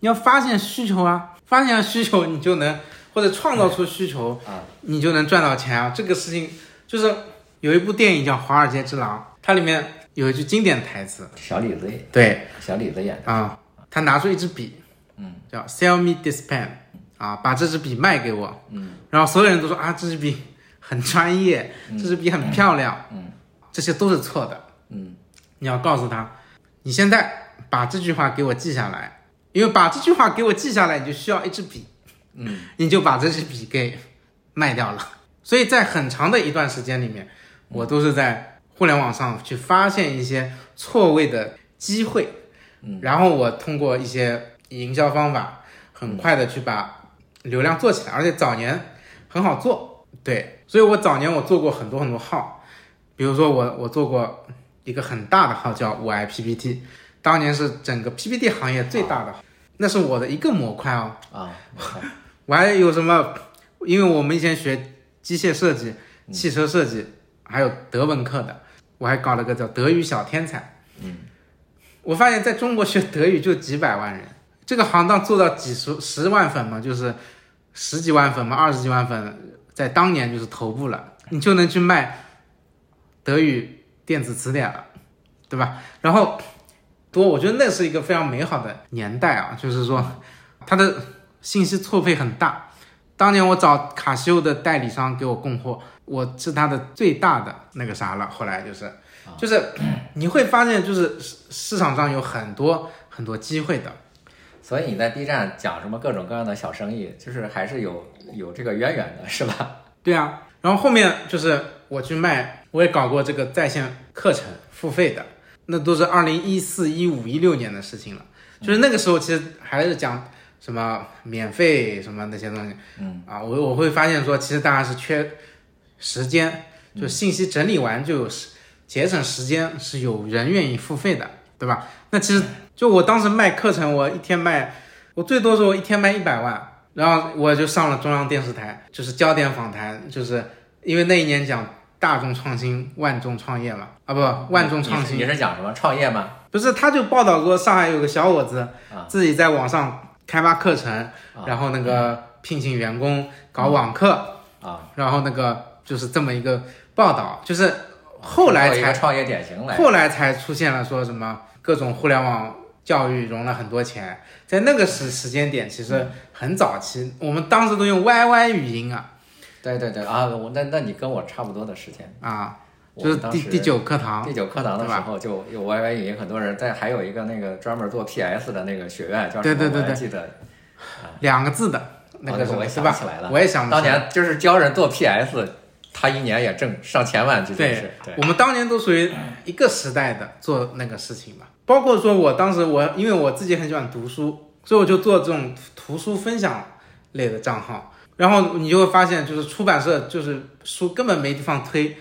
你要发现需求啊，发现需求你就能或者创造出需求啊，你就能赚到钱啊。这个事情就是有一部电影叫《华尔街之狼》，它里面有一句经典台词，小李子演，对，小李子演的。啊，他拿出一支笔，嗯，叫 Sell me this pen，啊，把这支笔卖给我，嗯，然后所有人都说啊，这支笔很专业，这支笔很漂亮，嗯，这些都是错的，嗯。你要告诉他，你现在把这句话给我记下来，因为把这句话给我记下来，你就需要一支笔，嗯，你就把这支笔给卖掉了。所以在很长的一段时间里面，我都是在互联网上去发现一些错位的机会，嗯，然后我通过一些营销方法，很快的去把流量做起来，而且早年很好做，对，所以我早年我做过很多很多号，比如说我我做过。一个很大的号叫我爱 PPT，当年是整个 PPT 行业最大的，那是我的一个模块哦。啊，我还有什么？因为我们以前学机械设计、汽车设计，还有德文课的，我还搞了个叫德语小天才。嗯，我发现在中国学德语就几百万人，这个行当做到几十十万粉嘛，就是十几万粉嘛，二十几万粉，在当年就是头部了，你就能去卖德语。电子词典了，对吧？然后多，我觉得那是一个非常美好的年代啊，就是说它的信息错配很大。当年我找卡西欧的代理商给我供货，我是他的最大的那个啥了。后来就是，就是 你会发现，就是市场上有很多很多机会的。所以你在 B 站讲什么各种各样的小生意，就是还是有有这个渊源的，是吧？对啊。然后后面就是我去卖。我也搞过这个在线课程付费的，那都是二零一四、一五、一六年的事情了。就是那个时候，其实还是讲什么免费什么那些东西。嗯啊，我我会发现说，其实大家是缺时间，就信息整理完就有节省时间，是有人愿意付费的，对吧？那其实就我当时卖课程，我一天卖，我最多时候一天卖一百万，然后我就上了中央电视台，就是焦点访谈，就是因为那一年讲。大众创新，万众创业嘛？啊，不，万众创新。你是讲什么创业吗？不是，他就报道过上海有个小伙子，自己在网上开发课程，然后那个聘请员工搞网课啊，然后那个就是这么一个报道，就是后来才创业典型来，后来才出现了说什么各种互联网教育融了很多钱，在那个时时间点其实很早期，我们当时都用 YY 语音啊。对对对啊，我那那你跟我差不多的时间啊，就是第第九课堂，第九课堂的时候就有 YY 语音，很多人在，还有一个那个专门做 PS 的那个学院叫什么？我还记得，两个字的那个我也想起来了，我也想当年就是教人做 PS，他一年也挣上千万，就是对，我们当年都属于一个时代的做那个事情嘛，包括说我当时我因为我自己很喜欢读书，所以我就做这种图书分享类的账号。然后你就会发现，就是出版社就是书根本没地方推，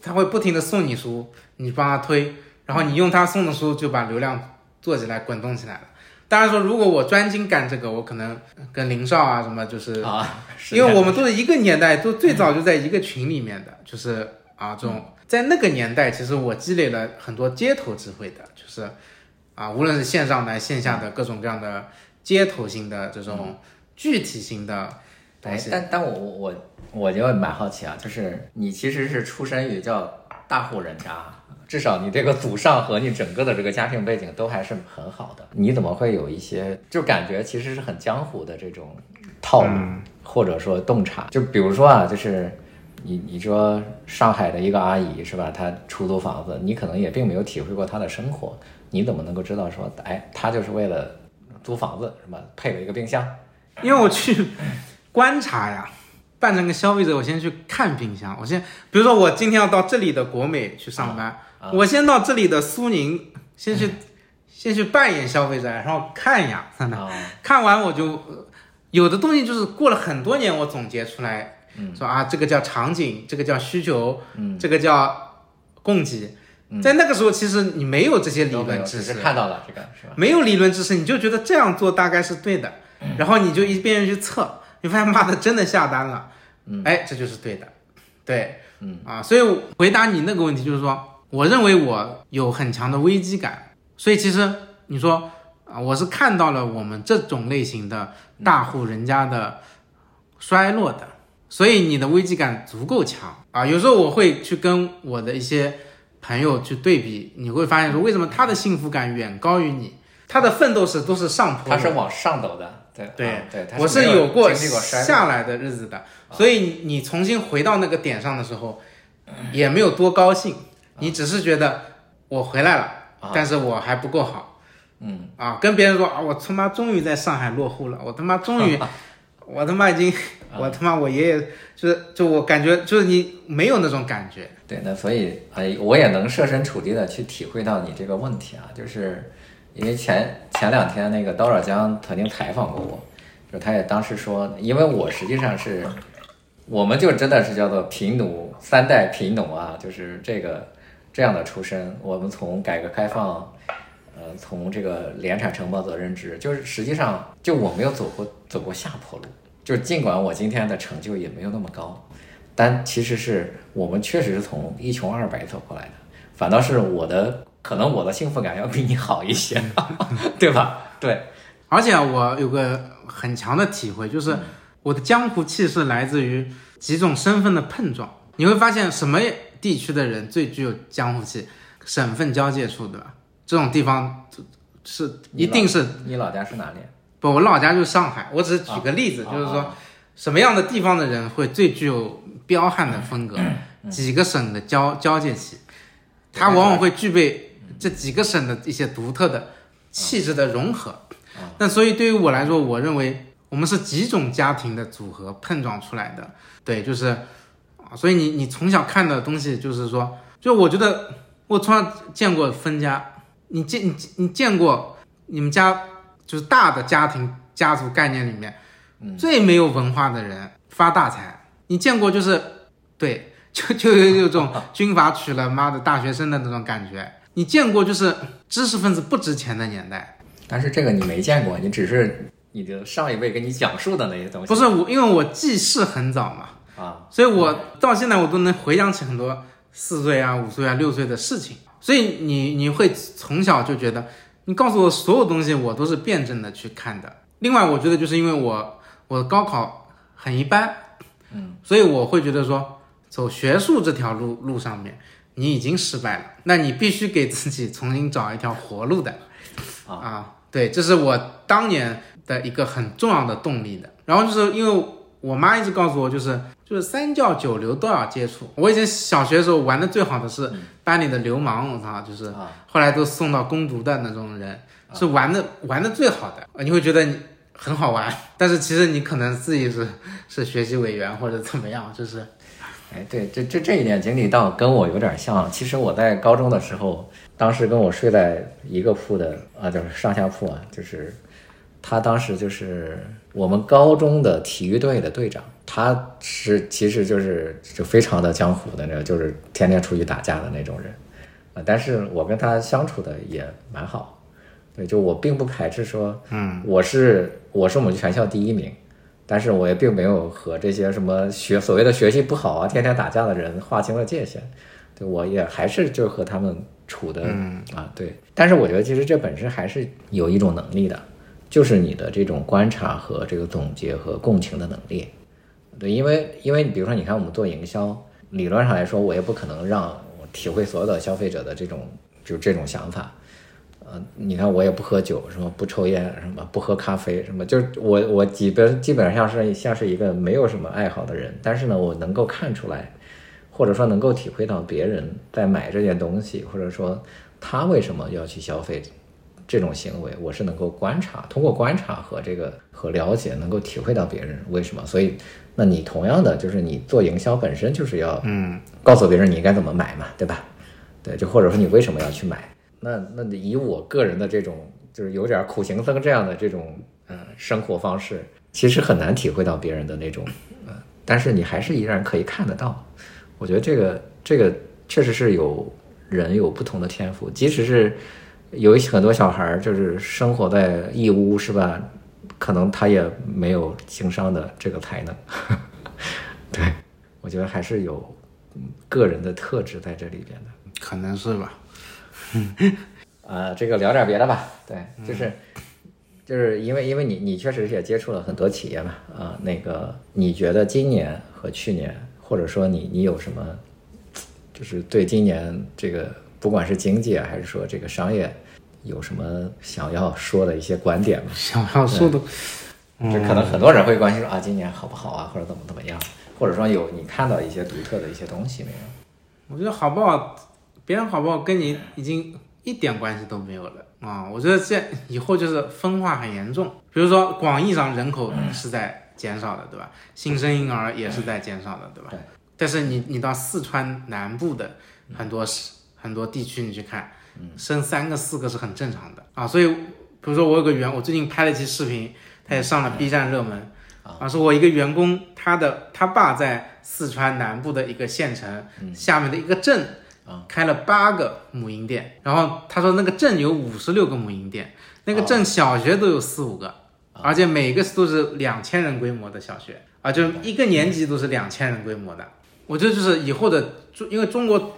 他会不停的送你书，你帮他推，然后你用他送的书就把流量做起来，滚动起来了。当然说，如果我专精干这个，我可能跟林少啊什么就是啊，因为我们都是一个年代，都最早就在一个群里面的，就是啊这种在那个年代，其实我积累了很多街头智慧的，就是啊，无论是线上的、线下的各种各样的街头性的这种具体型的东哎，西。但但我我我我就蛮好奇啊，就是你其实是出身于叫大户人家，至少你这个祖上和你整个的这个家庭背景都还是很好的，你怎么会有一些就感觉其实是很江湖的这种套路，或者说洞察？就比如说啊，就是。你你说上海的一个阿姨是吧？她出租房子，你可能也并没有体会过她的生活，你怎么能够知道说，哎，她就是为了租房子是吧？配了一个冰箱，因为我去观察呀，扮成个消费者，我先去看冰箱。我先，比如说我今天要到这里的国美去上班，我先到这里的苏宁，先去、先去扮演消费者，然后看呀，看完我就呃有的东西就是过了很多年，我总结出来，说啊，这个叫场景，这个叫需求，嗯。这个叫供给。在那个时候，其实你没有这些理论知识。看到了这个是吧？没有理论知识，你就觉得这样做大概是对的，然后你就一遍遍去测，你发现妈的真的下单了，嗯哎，这就是对的，对，嗯啊，所以回答你那个问题就是说，我认为我有很强的危机感，所以其实你说啊，我是看到了我们这种类型的大户人家的衰落的，所以你的危机感足够强啊。有时候我会去跟我的一些朋友去对比，你会发现说，为什么他的幸福感远高于你？他的奋斗史都是上坡他，是往上走的，对对啊对，我是有有过下来的日子的，所以你你重新回到那个点上的时候，也没有多高兴，你只是觉得我回来了，啊但是我还不够好，嗯。啊，跟别人说啊，我他妈终于在上海落户了，我他妈终于，我他妈已经，啊我他妈我爷爷就是就我感觉就是你没有那种感觉，对，那所以呃，我也能设身处地的去体会到你这个问题啊，就是因为前前两天那个刀尔江曾经采访过我，就他也当时说，因为我实际上是，我们就真的是叫做贫农三代贫农啊，就是这个这样的出身，我们从改革开放。呃，从这个联产承包责任制，就是实际上就我没有走过走过下坡路，就是尽管我今天的成就也没有那么高，但其实是我们确实是从一穷二白走过来的，反倒是我的可能我的幸福感要比你好一些，对吧？对，而且我有个很强的体会，就是我的江湖气是来自于几种身份的碰撞。你会发现什么地区的人最具有江湖气？省份交界处，对吧？这种地方是一定是你老家是哪里？不，我老家就是上海。我只是举个例子，啊就是说啊什么样的地方的人会最具有彪悍的风格？几个省的交交界期，他往往会具备这几个省的一些独特的气质的融合。那所以对于我来说，我认为我们是几种家庭的组合碰撞出来的。对，就是啊，所以你你从小看的东西，就是说，就我觉得我从小见过分家，你见你你见过你们家就是大的家庭家族概念里面，最没有文化的人发大财。你见过就是对，就就有有种 军阀娶了妈的大学生的那种感觉。你见过就是知识分子不值钱的年代，但是这个你没见过，你只是你的上一辈给你讲述的那些东西。不是我，因为我记事很早嘛，啊，所以我到现在我都能回想起很多四岁啊、五岁啊、六岁的事情。所以你你会从小就觉得，你告诉我所有东西，我都是辩证的去看的。另外，我觉得就是因为我我的高考很一般，嗯，所以我会觉得说，走学术这条路路上面，你已经失败了，那你必须给自己重新找一条活路的。啊，对，这是我当年的一个很重要的动力的。然后就是因为我妈一直告诉我，就是就是三教九流都要接触。我以前小学的时候玩的最好的是班里的流氓，我操，就是啊后来都送到攻读的那种人，是玩的玩的最好的。呃你会觉得你很好玩，但是其实你可能自己是是学习委员或者怎么样，就是哎，对，这这这一点经历倒跟我有点像。其实我在高中的时候，当时跟我睡在一个铺的啊，就是上下铺啊，就是他当时就是我们高中的体育队的队长，他是其实就是就非常的江湖的那个，就是天天出去打架的那种人啊。但是我跟他相处的也蛮好，对，就我并不排斥说，嗯，我是我是我们全校第一名。但是我也并没有和这些什么学所谓的学习不好啊、天天打架的人划清了界限。对我也还是就和他们处的啊，对。但是我觉得其实这本身还是有一种能力的，就是你的这种观察和这个总结和共情的能力。对，因为因为你比如说你看我们做营销，理论上来说，我也不可能让我体会所有的消费者的这种就这种想法。呃，你看我也不喝酒，什么不抽烟，什么不喝咖啡，什么就是我我基本基本上是像是一个没有什么爱好的人，但是呢，我能够看出来，或者说能够体会到别人在买这件东西，或者说他为什么要去消费这种行为，我是能够观察，通过观察和这个和了解，能够体会到别人为什么。所以，那你同样的就是你做营销本身就是要嗯告诉别人你应该怎么买嘛，对吧？对，就或者说你为什么要去买。那那以我个人的这种就是有点苦行僧这样的这种呃生活方式，其实很难体会到别人的那种呃，但是你还是依然可以看得到。我觉得这个这个确实是有人有不同的天赋，即使是有很多小孩儿就是生活在义乌是吧？可能他也没有经商的这个才能。对，我觉得还是有个人的特质在这里边的，可能是吧。啊，这个聊点别的吧。对，就是就是因为因为你你确实也接触了很多企业嘛，啊，那个你觉得今年和去年，或者说你你有什么，就是对今年这个不管是经济还是说这个商业，有什么想要说的一些观点吗？想要说的，就可能很多人会关心说啊，今年好不好啊，或者怎么怎么样，或者说有你看到一些独特的一些东西没有？我觉得好不好，别人好不好跟你已经一点关系都没有了啊！我觉得这以后就是分化很严重。比如说广义上人口是在减少的，对吧？新生婴儿也是在减少的，对吧？对。但是你你到四川南部的很多很多地区你去看，生三个四个是很正常的啊。所以比如说我有个员，我最近拍了一期视频，他也上了 B 站热门。啊，是我一个员工，他的他爸在四川南部的一个县城下面的一个镇，啊，开了八个母婴店，然后他说那个镇有五十六个母婴店，那个镇小学都有四五个，而且每个都是两千人规模的小学，啊，就一个年级都是两千人规模的。我觉得就是以后的中，因为中国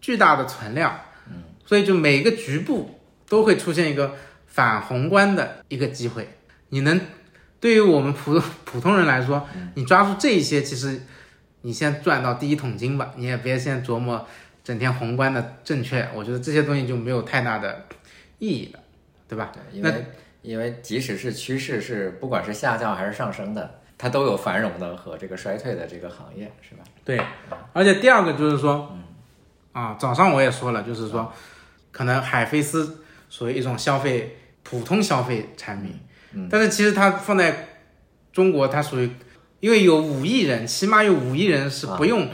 巨大的存量，嗯，所以就每个局部都会出现一个反宏观的一个机会，你能。对于我们普 普通人来说，你抓住这一些，其实你先赚到第一桶金吧，你也别先琢磨整天宏观的正确，我觉得这些东西就没有太大的意义了，对吧？对，因为因为即使是趋势是不管是下降还是上升的，它都有繁荣的和这个衰退的这个行业，是吧？对，而且第二个就是说，嗯啊，早上我也说了，就是说，可能海飞丝属于一种消费普通消费产品。嗯但是其实它放在中国，它属于，因为有五亿人，起码有五亿人是不用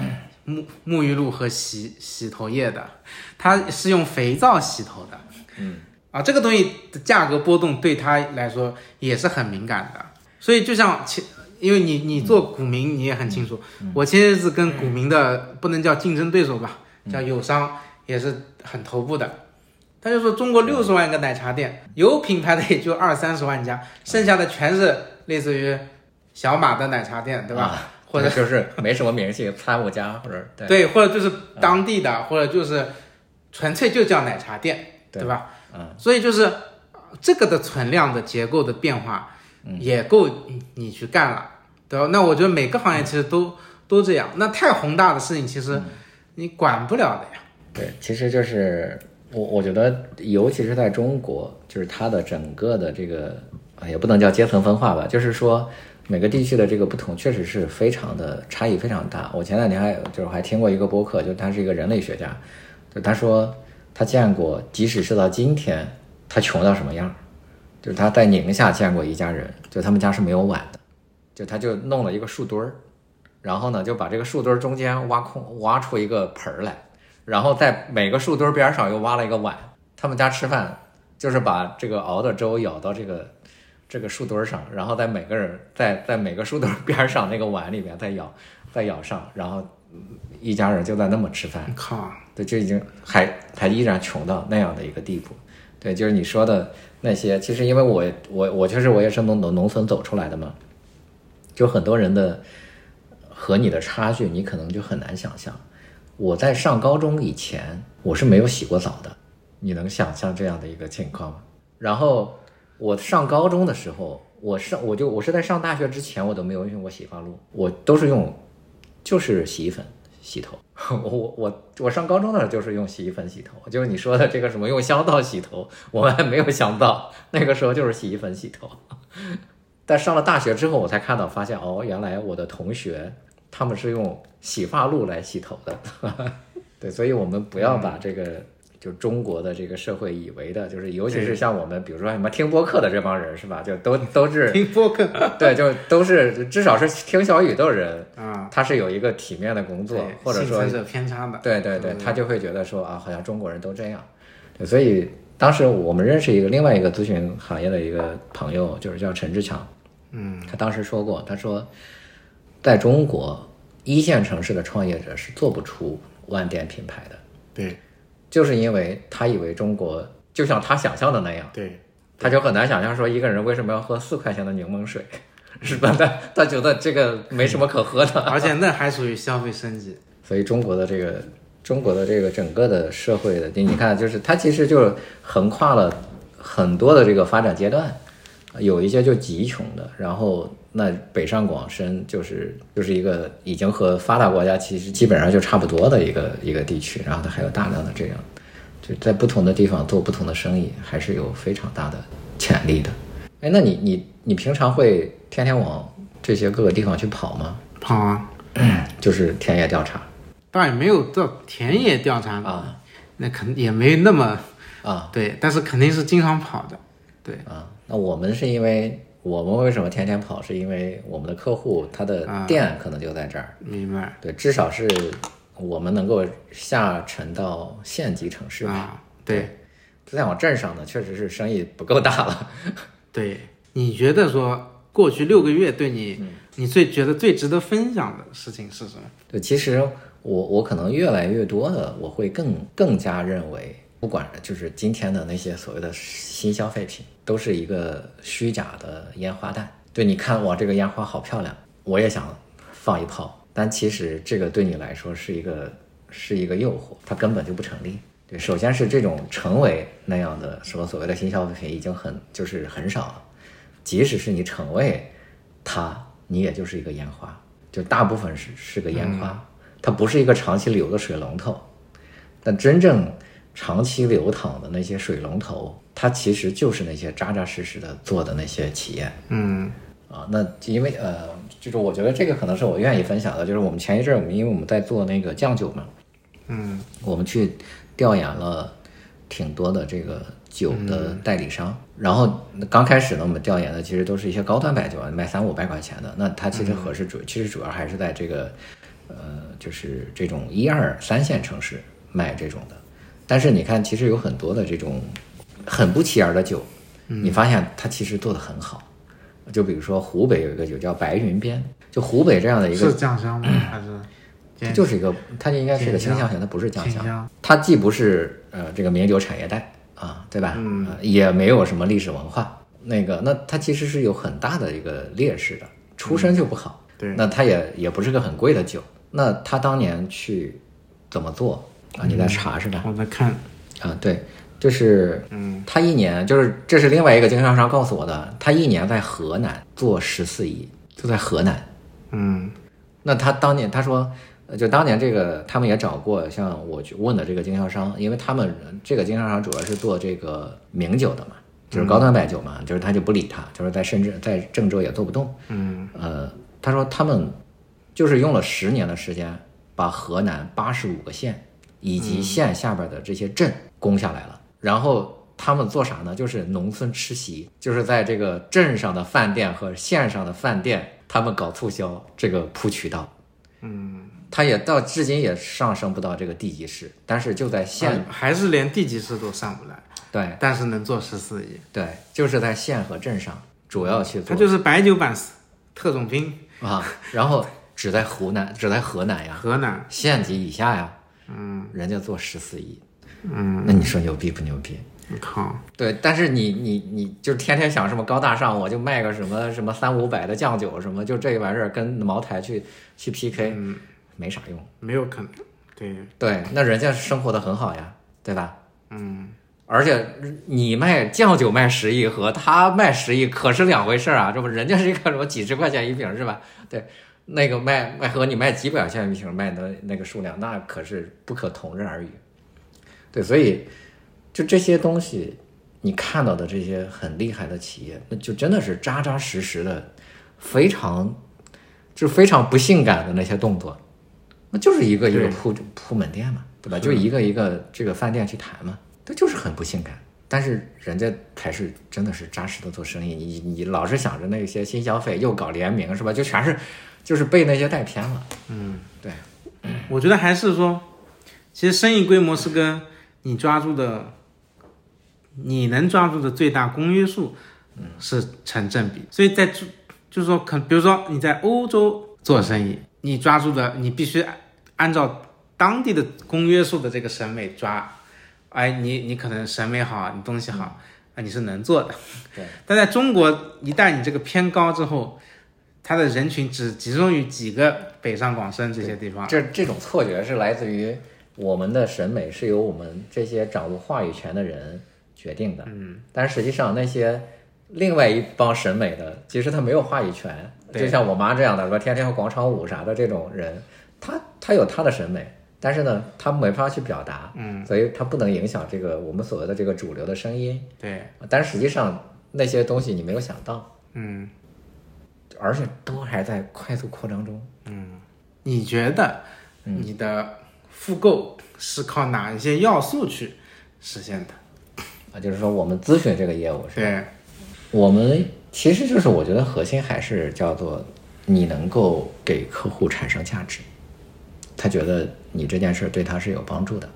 沐沐浴露和洗洗头液的，它是用肥皂洗头的。嗯，啊，这个东西的价格波动对他来说也是很敏感的。所以就像前，因为你你做股民，你也很清楚，我前些日子跟股民的不能叫竞争对手吧，叫友商，也是很头部的。他就说，中国六十万个奶茶店，有品牌的也就二三十万家，剩下的全是类似于小马的奶茶店，对吧？或者就是没什么名气，参我家或者对，或者就是当地的，或者就是纯粹就叫奶茶店，对吧？嗯，所以就是这个的存量的结构的变化也够你去干了，对吧？那我觉得每个行业其实都都这样，那太宏大的事情其实你管不了的呀。对，其实就是。我我觉得，尤其是在中国，就是它的整个的这个，也不能叫阶层分化吧，就是说每个地区的这个不同，确实是非常的差异非常大。我前两天还就是还听过一个播客，就他是一个人类学家，就他说他见过，即使是到今天，他穷到什么样，就是他在宁夏见过一家人，就他们家是没有碗的，就他就弄了一个树墩儿，然后呢就把这个树墩儿中间挖空，挖出一个盆儿来。然后在每个树墩边上又挖了一个碗，他们家吃饭就是把这个熬的粥舀到这个这个树墩上，然后在每个人在在每个树墩边上那个碗里面再舀再舀上，然后一家人就在那么吃饭。靠，对，就已经还还依然穷到那样的一个地步。对，就是你说的那些，其实因为我我我确实我也是农农农村走出来的嘛，就很多人的和你的差距，你可能就很难想象。我在上高中以前，我是没有洗过澡的。你能想象这样的一个情况吗？然后我上高中的时候，我上我就我是在上大学之前，我都没有用过洗发露，我都是用就是洗衣粉洗头。我我我我上高中的时候就是用洗衣粉洗头，就是你说的这个什么用香皂洗头，我们还没有想到，那个时候就是洗衣粉洗头。但上了大学之后，我才看到发现哦，原来我的同学他们是用洗发露来洗头的。对，所以我们不要把这个。就中国的这个社会以为的，就是尤其是像我们，比如说什么听播客的这帮人，是吧？就都都是 听播客，对，就都是至少是听小雨的人啊，他是有一个体面的工作，或者说偏差的，对对对，他就会觉得说啊，好像中国人都这样。对，所以当时我们认识一个另外一个咨询行业的一个朋友，就是叫陈志强，嗯，他当时说过，他说，在中国一线城市的创业者是做不出万店品牌的，对。就是因为他以为中国就像他想象的那样，对，他就很难想象说一个人为什么要喝四块钱的柠檬水，是吧？他他觉得这个没什么可喝的，而且那还属于消费升级。所以中国的这个中国的这个整个的社会的，你你看，就是它其实就是横跨了很多的这个发展阶段，有一些就极穷的，然后。那北上广深就是就是一个已经和发达国家其实基本上就差不多的一个一个地区，然后它还有大量的这样，就在不同的地方做不同的生意，还是有非常大的潜力的。哎，那你你你平常会天天往这些各个地方去跑吗？跑啊，就是田野调查。倒也没有到田野调查啊，那肯也没那么啊，对，但是肯定是经常跑的，对啊。那我们是因为。我们为什么天天跑？是因为我们的客户他的店可能就在这儿。明白。对，至少是我们能够下沉到县级城市啊。对。在往镇上呢，确实是生意不够大了。对，你觉得说过去六个月对你，你最觉得最值得分享的事情是什么？对，其实我我可能越来越多的，我会更更加认为。不管就是今天的那些所谓的新消费品，都是一个虚假的烟花弹。对，你看哇，这个烟花好漂亮，我也想放一炮。但其实这个对你来说是一个是一个诱惑，它根本就不成立。对，首先是这种成为那样的说所谓的新消费品已经很就是很少了。即使是你成为它，你也就是一个烟花，就大部分是是个烟花，它不是一个长期流的水龙头。但真正长期流淌的那些水龙头，它其实就是那些扎扎实实的做的那些企业。嗯，啊，那因为呃，就是我觉得这个可能是我愿意分享的，就是我们前一阵我们因为我们在做那个酱酒嘛，嗯，我们去调研了挺多的这个酒的代理商，然后刚开始呢，我们调研的其实都是一些高端白酒，卖三五百块钱的，那它其实合适主，其实主要还是在这个呃，就是这种一二三线城市卖这种的。但是你看，其实有很多的这种很不起眼的酒，你发现它其实做的很好。就比如说湖北有一个酒叫白云边，就湖北这样的一个是酱香吗？还是它就是一个，它就应该是个清香型，它不是酱香。它既不是呃这个名酒产业带啊，对吧？嗯，也没有什么历史文化。那个，那它其实是有很大的一个劣势的，出身就不好。对，那它也也不是个很贵的酒。那他当年去怎么做？啊，你在查是吧？我在看，啊，对，就是，嗯，他一年就是这是另外一个经销商告诉我的，他一年在河南做十四亿，就在河南，嗯，那他当年他说，就当年这个他们也找过像我去问的这个经销商，因为他们这个经销商主要是做这个名酒的嘛，就是高端白酒嘛，就是他就不理他，就是在深圳在郑州也做不动，嗯，呃，他说他们就是用了十年的时间把河南八十五个县。以及县下边的这些镇攻下来了，然后他们做啥呢？就是农村吃席，就是在这个镇上的饭店和县上的饭店，他们搞促销，这个铺渠道。嗯，他也到至今也上升不到这个地级市，但是就在县，还是连地级市都上不来。对，但是能做十四亿。对，就是在县和镇上主要去做。他就是白酒版特种兵啊，然后只在湖南，只在河南呀，河南县级以下呀。嗯，人家做十四亿，嗯，那你说牛逼不牛逼？我靠，对，但是你你你就天天想什么高大上，我就卖个什么什么三五百的酱酒什么，就这玩意儿跟茅台去去 PK，嗯，没啥用，没有可能。对，对，那人家生活的很好呀，对吧？嗯，而且你卖酱酒卖十亿和他卖十亿可是两回事儿啊，这不人家是一个什么几十块钱一瓶是吧？对，那个卖卖和你卖几百块钱一瓶卖的那个数量，那可是不可同日而语。对，所以就这些东西，你看到的这些很厉害的企业，那就真的是扎扎实实的，非常就非常不性感的那些动作，那就是一个一个铺铺门店嘛，对吧？就一个一个这个饭店去谈嘛，这就是很不性感。但是人家还是真的是扎实的做生意，你你老是想着那些新消费又搞联名是吧？就全是就是被那些带偏了。嗯，对，我觉得还是说，其实生意规模是跟你抓住的，你能抓住的最大公约数，是成正比。所以在就就是说，可比如说你在欧洲做生意，你抓住的你必须按按照当地的公约数的这个审美抓，哎，你你可能审美好，你东西好，啊，你是能做的。对。但在中国，一旦你这个偏高之后，它的人群只集中于几个北上广深这些地方。这这种错觉是来自于我们的审美是由我们这些掌握话语权的人决定的。嗯，但实际上那些另外一帮审美的，其实他没有话语权。对就像我妈这样的，说天天广场舞啥的这种人，他他有他的审美，但是呢，他没法去表达。嗯，所以他不能影响这个我们所谓的这个主流的声音。对，但实际上那些东西你没有想到，嗯，而且都还在快速扩张中。嗯你觉得你的复购是靠哪一些要素去实现的？啊，就是说我们咨询这个业务是吧？对，我们其实就是我觉得核心还是叫做你能够给客户产生价值，他觉得你这件事对他是有帮助的，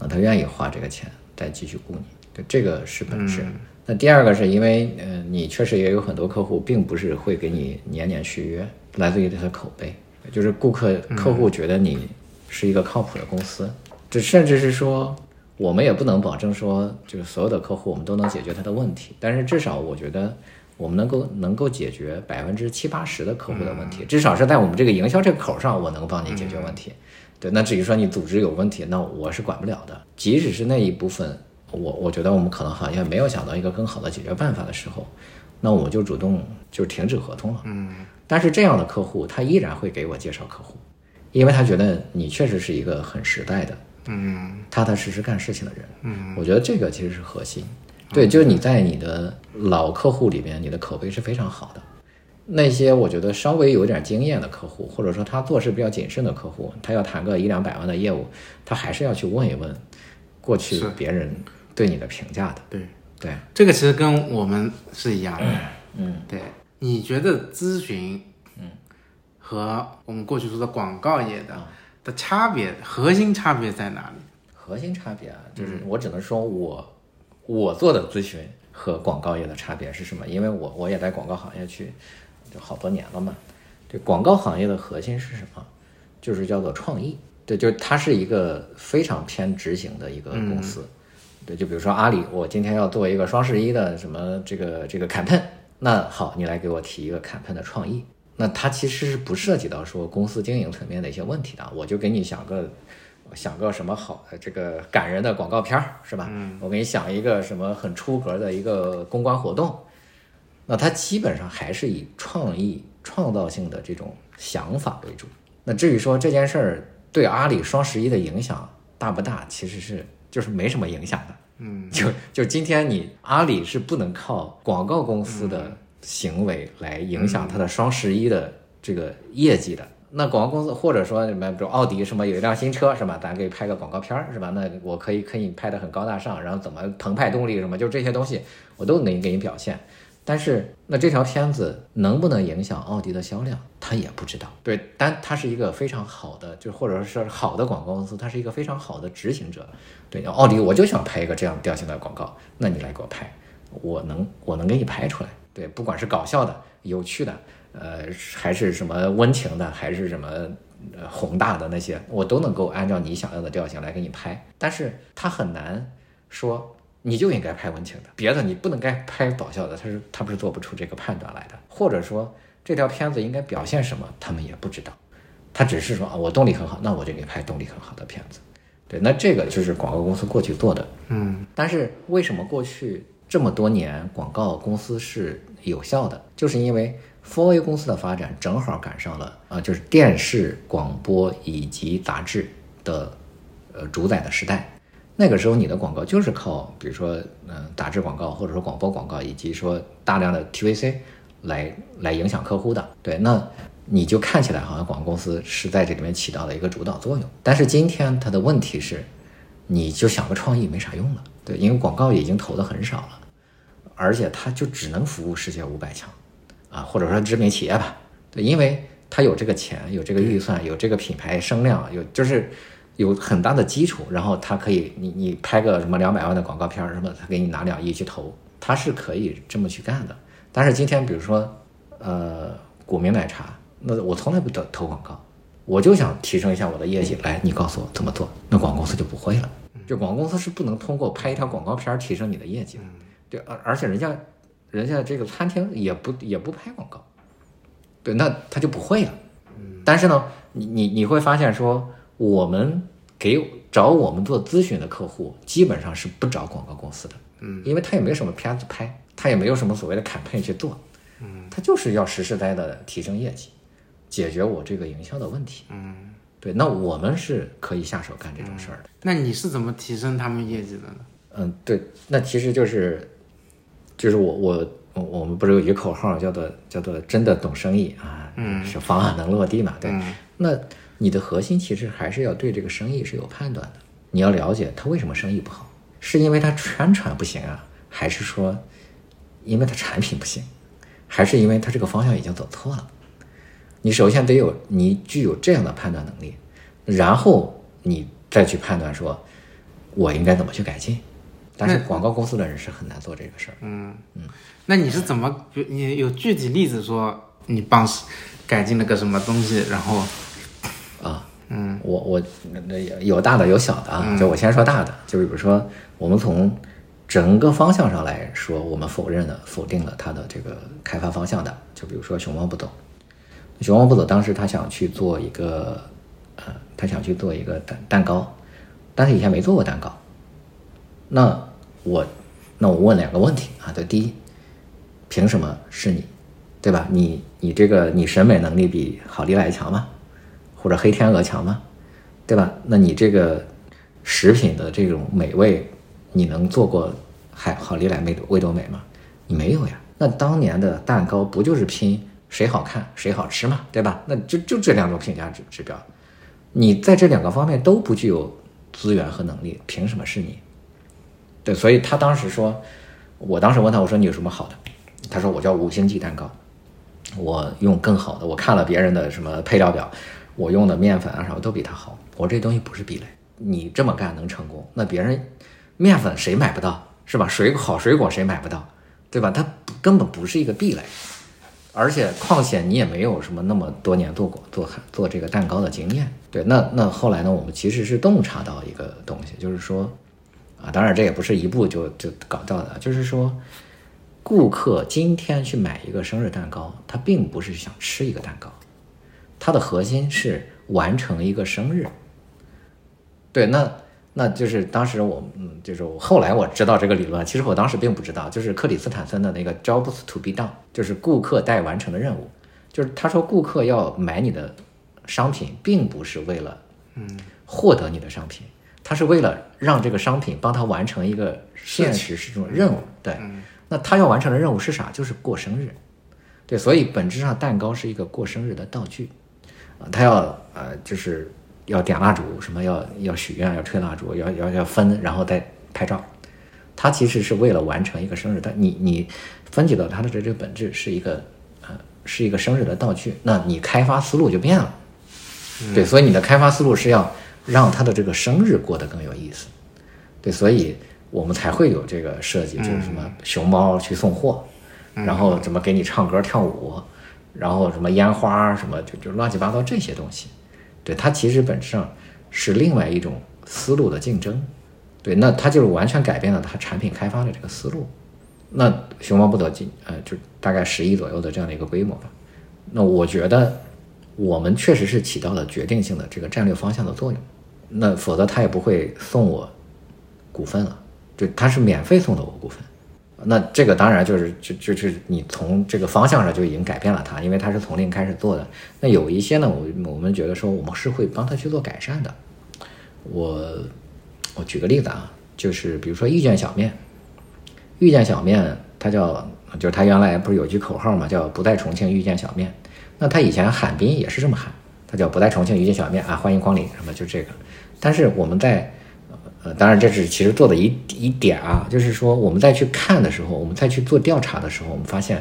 那他愿意花这个钱再继续雇你，对，这个是本质。那第二个是因为，呃，你确实也有很多客户并不是会给你年年续约，来自于他的口碑，就是顾客客户觉得你是一个靠谱的公司，这甚至是说我们也不能保证说，就是所有的客户我们都能解决他的问题，但是至少我觉得我们能够能够解决百分之七八十的客户的问题，至少是在我们这个营销这个口上，我能帮你解决问题。对，那至于说你组织有问题，那我是管不了的。即使是那一部分，我我觉得我们可能行业没有想到一个更好的解决办法的时候，那我就主动就停止合同了。嗯，但是这样的客户他依然会给我介绍客户，因为他觉得你确实是一个很实在的。嗯，踏踏实实干事情的人。嗯，我觉得这个其实是核心。对，就是你在你的老客户里边，你的口碑是非常好的。那些我觉得稍微有点经验的客户，或者说他做事比较谨慎的客户，他要谈个一两百万的业务，他还是要去问一问过去别人对你的评价的。对，对，这个其实跟我们是一样的。嗯，对，你觉得咨询，嗯，和我们过去说的广告业的的差别，核心差别在哪里？核心差别啊，就是我只能说我我做的咨询和广告业的差别是什么？因为我我也在广告行业去就好多年了嘛。对，广告行业的核心是什么？就是叫做创意。对，就是它是一个非常偏执行的一个公司。对，就比如说阿里，我今天要做一个双十一的什么这个这个 campaign，那好，你来给我提一个 campaign 的创意。那它其实是不涉及到说公司经营层面的一些问题的，我就给你想个想个什么好呃这个感人的广告片儿是吧？嗯，我给你想一个什么很出格的一个公关活动，那它基本上还是以创意创造性的这种想法为主。那至于说这件事儿对阿里双十一的影响大不大，其实是就是没什么影响的。嗯，就就今天你阿里是不能靠广告公司的行为来影响它的双十一的这个业绩的。那广告公司或者说什么，比如奥迪什么有一辆新车是吧？咱可以拍个广告片儿是吧？那我可以可以拍的很高大上，然后怎么澎湃动力什么，就这些东西我都能给你表现。但是那这条片子能不能影响奥迪的销量，他也不知道。对，但他是一个非常好的，就或者说是好的广告公司，他是一个非常好的执行者。对，奥迪我就想拍一个这样调性的广告，那你来给我拍，我能我能给你拍出来。对，不管是搞笑的、有趣的，呃，还是什么温情的，还是什么呃宏大的那些，我都能够按照你想要的调性来给你拍。但是他很难说。你就应该拍温情的，别的你不能该拍搞笑的，他是他不是做不出这个判断来的，或者说这条片子应该表现什么，他们也不知道。他只是说啊，我动力很好，那我就给拍动力很好的片子。对，那这个就是广告公司过去做的。嗯，但是为什么过去这么多年广告公司是有效的？就是因为 4A 公司的发展正好赶上了啊，就是电视、广播以及杂志的呃主宰的时代。那个时候你的广告就是靠，比如说嗯杂志广告或者说广播广告，以及说大量的 TVC 来来影响客户的。对，那你就看起来好像广告公司是在这里面起到了一个主导作用。但是今天它的问题是，你就想个创意没啥用了。对，因为广告已经投的很少了，而且它就只能服务世界五百强，啊，或者说知名企业吧。对，因为它有这个钱，有这个预算，有这个品牌声量，有就是有很大的基础，然后它可以，你你拍个什么两百万的广告片什么，他给你拿两亿去投，它是可以这么去干的。但是今天比如说，呃，古茗奶茶，那我从来不投投广告，我就想提升一下我的业绩，来，你告诉我怎么做，那广告公司就不会了。就广告公司是不能通过拍一条广告片提升你的业绩的，对，而而且人家，人家这个餐厅也不也不拍广告，对，那他就不会了。但是呢，你你你会发现说，我们给找我们做咨询的客户，基本上是不找广告公司的，嗯，因为他也没什么片子拍，他也没有什么所谓的 campaign 去做，嗯，他就是要实实在在的提升业绩，解决我这个营销的问题，嗯，对，那我们是可以下手干这种事儿的。那你是怎么提升他们业绩的呢？嗯，对，那其实就是，就是我我我我们不是有一个口号叫做叫做真的懂生意啊，嗯。是方案能落地嘛，对。嗯。那你的核心其实还是要对这个生意是有判断的，你要了解他为什么生意不好，是因为他宣传不行啊，还是说因为他产品不行，还是因为他这个方向已经走错了？你首先得有你具有这样的判断能力，然后你再去判断说，我应该怎么去改进。但是广告公司的人是很难做这个事儿。嗯嗯，那你是怎么？你有具体例子说你帮改进了个什么东西，然后啊，嗯，我我那那有有大的有小的嗯啊，就我先说大的，就比如说我们从整个方向上来说，我们否认了否定了它的这个开发方向的，就比如说熊猫不走，熊猫不走当时他想去做一个呃，他想去做一个蛋蛋糕，但是以前没做过蛋糕，那我那我问两个问题啊，就，第一，凭什么是你，对吧？你你这个你审美能力比好利来强吗？或者黑天鹅强吗？对吧？那你这个食品的这种美味，你能做过海好利来味味多美吗？你没有呀。那当年的蛋糕不就是拼谁好看谁好吃嘛，对吧？那就就这两种评价指指标，你在这两个方面都不具有资源和能力，凭什么是你？对，所以他当时说，我当时问他，我说你有什么好的？他说我叫五星级蛋糕，我用更好的，我看了别人的什么配料表，我用的面粉啊什么都比它好。我这东西不是壁垒，你这么干能成功，那别人面粉谁买不到是吧？水果好水果谁买不到，对吧？它根本不是一个壁垒，而且况且你也没有什么那么多年做过做做这个蛋糕的经验。对，那那后来呢，我们其实是洞察到一个东西，就是说。啊，当然这也不是一步就就搞到的，就是说，顾客今天去买一个生日蛋糕，他并不是想吃一个蛋糕，它的核心是完成一个生日。对，那那就是当时我嗯，就是我后来我知道这个理论，其实我当时并不知道，就是克里斯坦森的那个 jobs to be done，就是顾客待完成的任务，就是他说顾客要买你的商品，并不是为了嗯获得你的商品。他是为了让这个商品帮他完成一个现实是这种任务，对。那他要完成的任务是啥？就是过生日，对。所以本质上蛋糕是一个过生日的道具，啊，他要呃就是要点蜡烛，什么要要许愿，要吹蜡烛，要要要分，然后再拍照。他其实是为了完成一个生日，但你你分解到他的这这个本质是一个呃是一个生日的道具，那你开发思路就变了，对。所以你的开发思路是要。让他的这个生日过得更有意思，对，所以我们才会有这个设计，就是什么熊猫去送货，然后怎么给你唱歌跳舞，然后什么烟花什么就就乱七八糟这些东西，对，它其实本质上是另外一种思路的竞争，对，那它就是完全改变了它产品开发的这个思路。那熊猫不得进，呃，就大概十亿左右的这样的一个规模吧。那我觉得我们确实是起到了决定性的这个战略方向的作用。那否则他也不会送我股份了，就他是免费送的我股份。那这个当然就是就就是你从这个方向上就已经改变了他，因为他是从零开始做的。那有一些呢，我我们觉得说我们是会帮他去做改善的。我我举个例子啊，就是比如说遇见小面，遇见小面，他叫就是他原来不是有句口号嘛，叫不在重庆遇见小面。那他以前喊宾也是这么喊，他叫不在重庆遇见小面啊，欢迎光临什么就这个。但是我们在，呃，当然这是其实做的一一点啊，就是说我们在去看的时候，我们再去做调查的时候，我们发现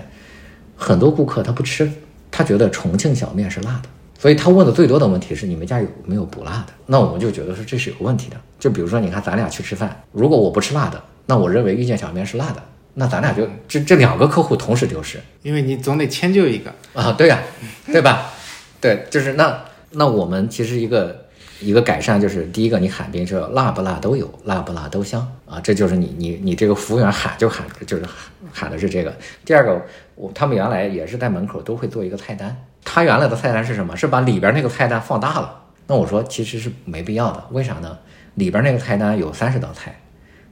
很多顾客他不吃，他觉得重庆小面是辣的，所以他问的最多的问题是你们家有没有不辣的？那我们就觉得说这是有问题的。就比如说你看咱俩去吃饭，如果我不吃辣的，那我认为遇见小面是辣的，那咱俩就这这两个客户同时丢失，因为你总得迁就一个啊，对呀，对吧？对，就是那那我们其实一个。一个改善就是第一个，你喊宾是辣不辣都有，辣不辣都香啊，这就是你你你这个服务员喊就喊就是喊的是这个。第二个，我他们原来也是在门口都会做一个菜单，他原来的菜单是什么？是把里边那个菜单放大了。那我说其实是没必要的，为啥呢？里边那个菜单有三十道菜，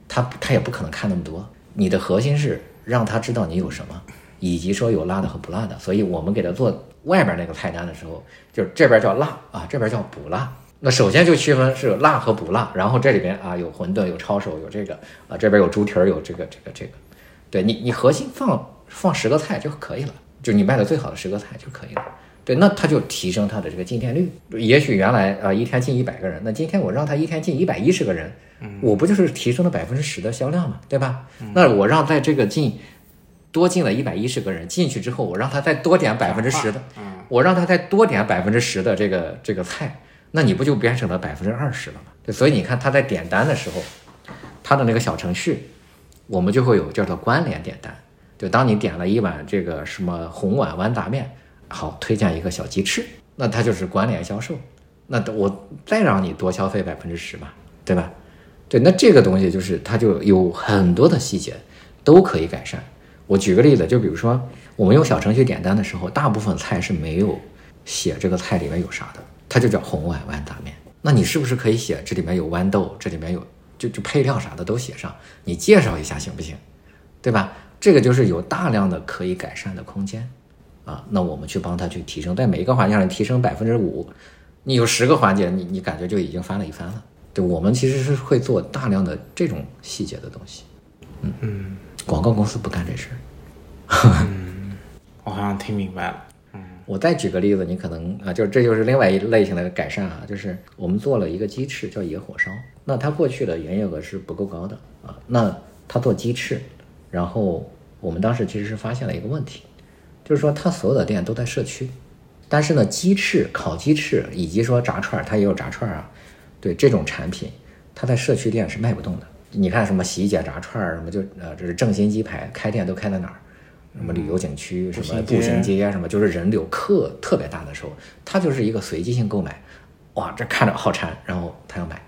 他他也不可能看那么多。你的核心是让他知道你有什么，以及说有辣的和不辣的。所以我们给他做外边那个菜单的时候，就是这边叫辣啊，这边叫不辣。那首先就区分是辣和不辣，然后这里边啊有馄饨，有抄手，有这个啊这边有猪蹄儿，有这个这个这个，对你你核心放放十个菜就可以了，就你卖的最好的十个菜就可以了。对，那他就提升他的这个进店率。也许原来啊一天进一百个人，那今天我让他一天进一百一十个人，我不就是提升了百分之十的销量嘛，对吧？那我让在这个进多进了一百一十个人进去之后，我让他再多点百分之十的，我让他再多点百分之十的这个这个菜。那你不就变成了百分之二十了吗？对，所以你看他在点单的时候，他的那个小程序，我们就会有叫做关联点单。就当你点了一碗这个什么红碗豌杂面，好推荐一个小鸡翅，那它就是关联销售。那我再让你多消费百分之十嘛，对吧？对，那这个东西就是它就有很多的细节都可以改善。我举个例子，就比如说我们用小程序点单的时候，大部分菜是没有写这个菜里面有啥的。它就叫红碗豌杂面，那你是不是可以写这里面有豌豆，这里面有就就配料啥的都写上，你介绍一下行不行？对吧？这个就是有大量的可以改善的空间啊。那我们去帮他去提升，在每一个环节上提升百分之五，你有十个环节，你你感觉就已经翻了一番了。对，我们其实是会做大量的这种细节的东西。嗯嗯，广告公司不干这事儿。嗯，我好像听明白了。我再举个例子，你可能啊，就这就是另外一类型的改善啊，就是我们做了一个鸡翅叫野火烧，那它过去的营业额是不够高的啊，那它做鸡翅，然后我们当时其实是发现了一个问题，就是说它所有的店都在社区，但是呢，鸡翅、烤鸡翅以及说炸串，它也有炸串啊，对这种产品，它在社区店是卖不动的。你看什么喜姐炸串儿，什么就呃，这是正新鸡排，开店都开在哪儿？什么旅游景区，什么步行街什么就是人流客特别大的时候，它就是一个随机性购买，哇，这看着好馋，然后他要买。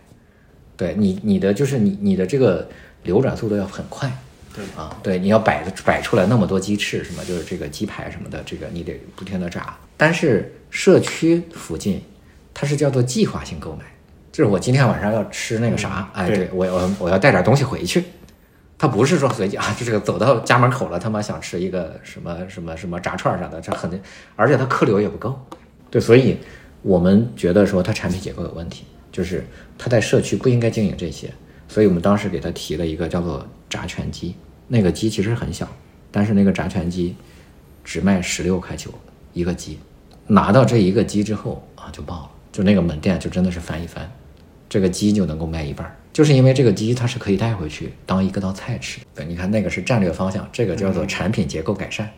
对你，你的就是你，你的这个流转速度要很快。对啊，对，你要摆摆出来那么多鸡翅，什么就是这个鸡排什么的，这个你得不停的炸。但是社区附近，它是叫做计划性购买，就是我今天晚上要吃那个啥，哎，对我我我要带点东西回去。他不是说随机 啊，就这个走到家门口了，他妈想吃一个什么什么什么炸串啥的，这很，而且他客流也不够，对，所以我们觉得说他产品结构有问题，就是他在社区不应该经营这些，所以我们当时给他提了一个叫做炸全鸡，那个鸡其实很小，但是那个炸全鸡只卖十六块九一个鸡，拿到这一个鸡之后啊就爆了，就那个门店就真的是翻一番，这个鸡就能够卖一半。就是因为这个鸡它是可以带回去当一个道菜吃。对，你看那个是战略方向，这个叫做产品结构改善。